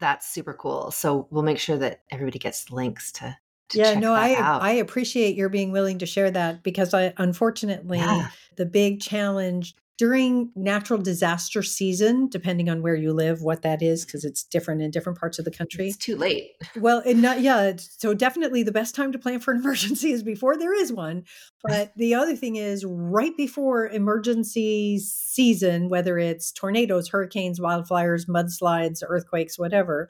that's super cool. So we'll make sure that everybody gets links to. to yeah, no, I out. I appreciate your being willing to share that because I unfortunately yeah. the big challenge during natural disaster season, depending on where you live, what that is, because it's different in different parts of the country. It's too late. Well, and not, yeah. So definitely the best time to plan for an emergency is before there is one. But the other thing is right before emergency season, whether it's tornadoes, hurricanes, wildfires, mudslides, earthquakes, whatever,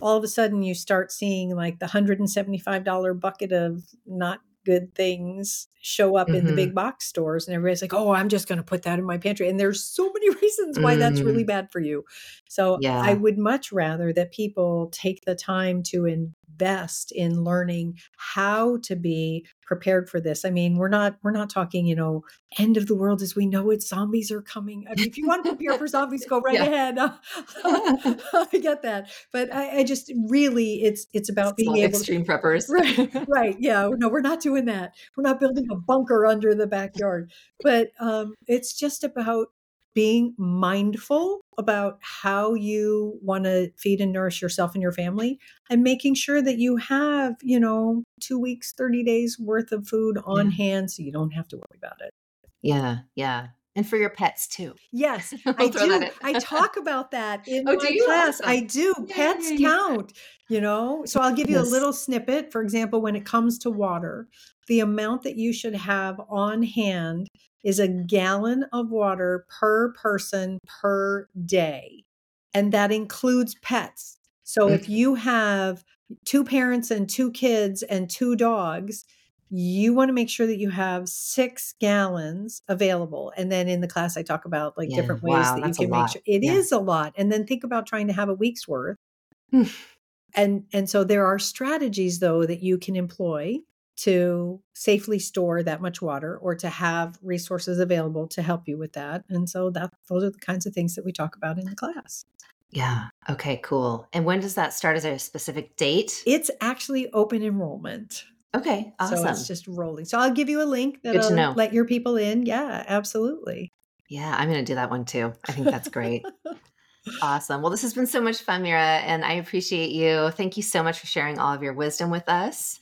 all of a sudden you start seeing like the $175 bucket of not good things show up mm-hmm. in the big mm-hmm. box stores and everybody's like oh i'm just going to put that in my pantry and there's so many reasons why mm. that's really mm. bad for you so yeah. i would much rather that people take the time to invest in learning how to be prepared for this. I mean we're not we're not talking you know end of the world as we know it zombies are coming. I mean if you want to prepare for zombies go right ahead. I get that. But I, I, just really it's it's about being able extreme to, preppers. Right right. Yeah no we're not doing that. We're not building a bunker under the backyard. But um, it's just about being mindful about how you want to feed and nourish yourself and your family and making sure that you have, you know, two weeks, 30 days worth of food on yeah. hand so you don't have to worry about it. Yeah, yeah. And for your pets too. Yes, I do. I talk about that in oh, my class. Awesome. I do. Yay. Pets count, you know? So I'll give you yes. a little snippet. For example, when it comes to water, the amount that you should have on hand is a gallon of water per person per day. And that includes pets. So if you have two parents and two kids and two dogs, you want to make sure that you have six gallons available. And then in the class, I talk about like yeah, different ways wow, that you can make sure it yeah. is a lot. And then think about trying to have a week's worth. and and so there are strategies though that you can employ to safely store that much water or to have resources available to help you with that. And so that those are the kinds of things that we talk about in the class. Yeah. Okay, cool. And when does that start? Is there a specific date? It's actually open enrollment. Okay, awesome. So it's just rolling. So I'll give you a link that'll let your people in. Yeah, absolutely. Yeah, I'm going to do that one too. I think that's great. awesome. Well, this has been so much fun, Mira, and I appreciate you. Thank you so much for sharing all of your wisdom with us.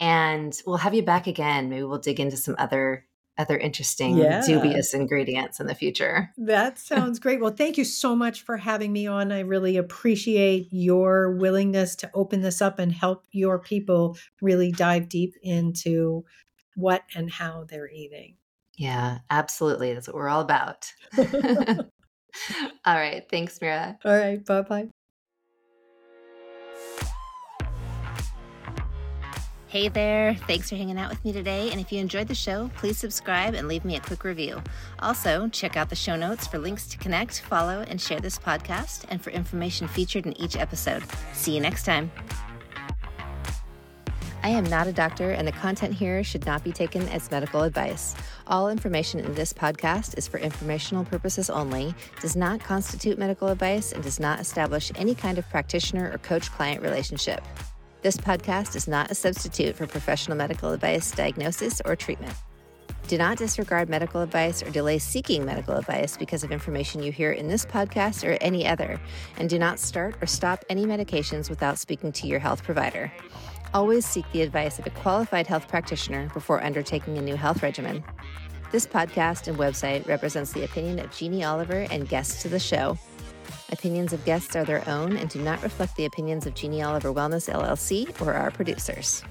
And we'll have you back again. Maybe we'll dig into some other other interesting, yeah. dubious ingredients in the future. That sounds great. Well, thank you so much for having me on. I really appreciate your willingness to open this up and help your people really dive deep into what and how they're eating. Yeah, absolutely. That's what we're all about. all right. Thanks, Mira. All right. Bye bye. Hey there, thanks for hanging out with me today. And if you enjoyed the show, please subscribe and leave me a quick review. Also, check out the show notes for links to connect, follow, and share this podcast, and for information featured in each episode. See you next time. I am not a doctor, and the content here should not be taken as medical advice. All information in this podcast is for informational purposes only, does not constitute medical advice, and does not establish any kind of practitioner or coach client relationship. This podcast is not a substitute for professional medical advice, diagnosis, or treatment. Do not disregard medical advice or delay seeking medical advice because of information you hear in this podcast or any other, and do not start or stop any medications without speaking to your health provider. Always seek the advice of a qualified health practitioner before undertaking a new health regimen. This podcast and website represents the opinion of Jeannie Oliver and guests to the show Opinions of guests are their own and do not reflect the opinions of Jeannie Oliver Wellness LLC or our producers.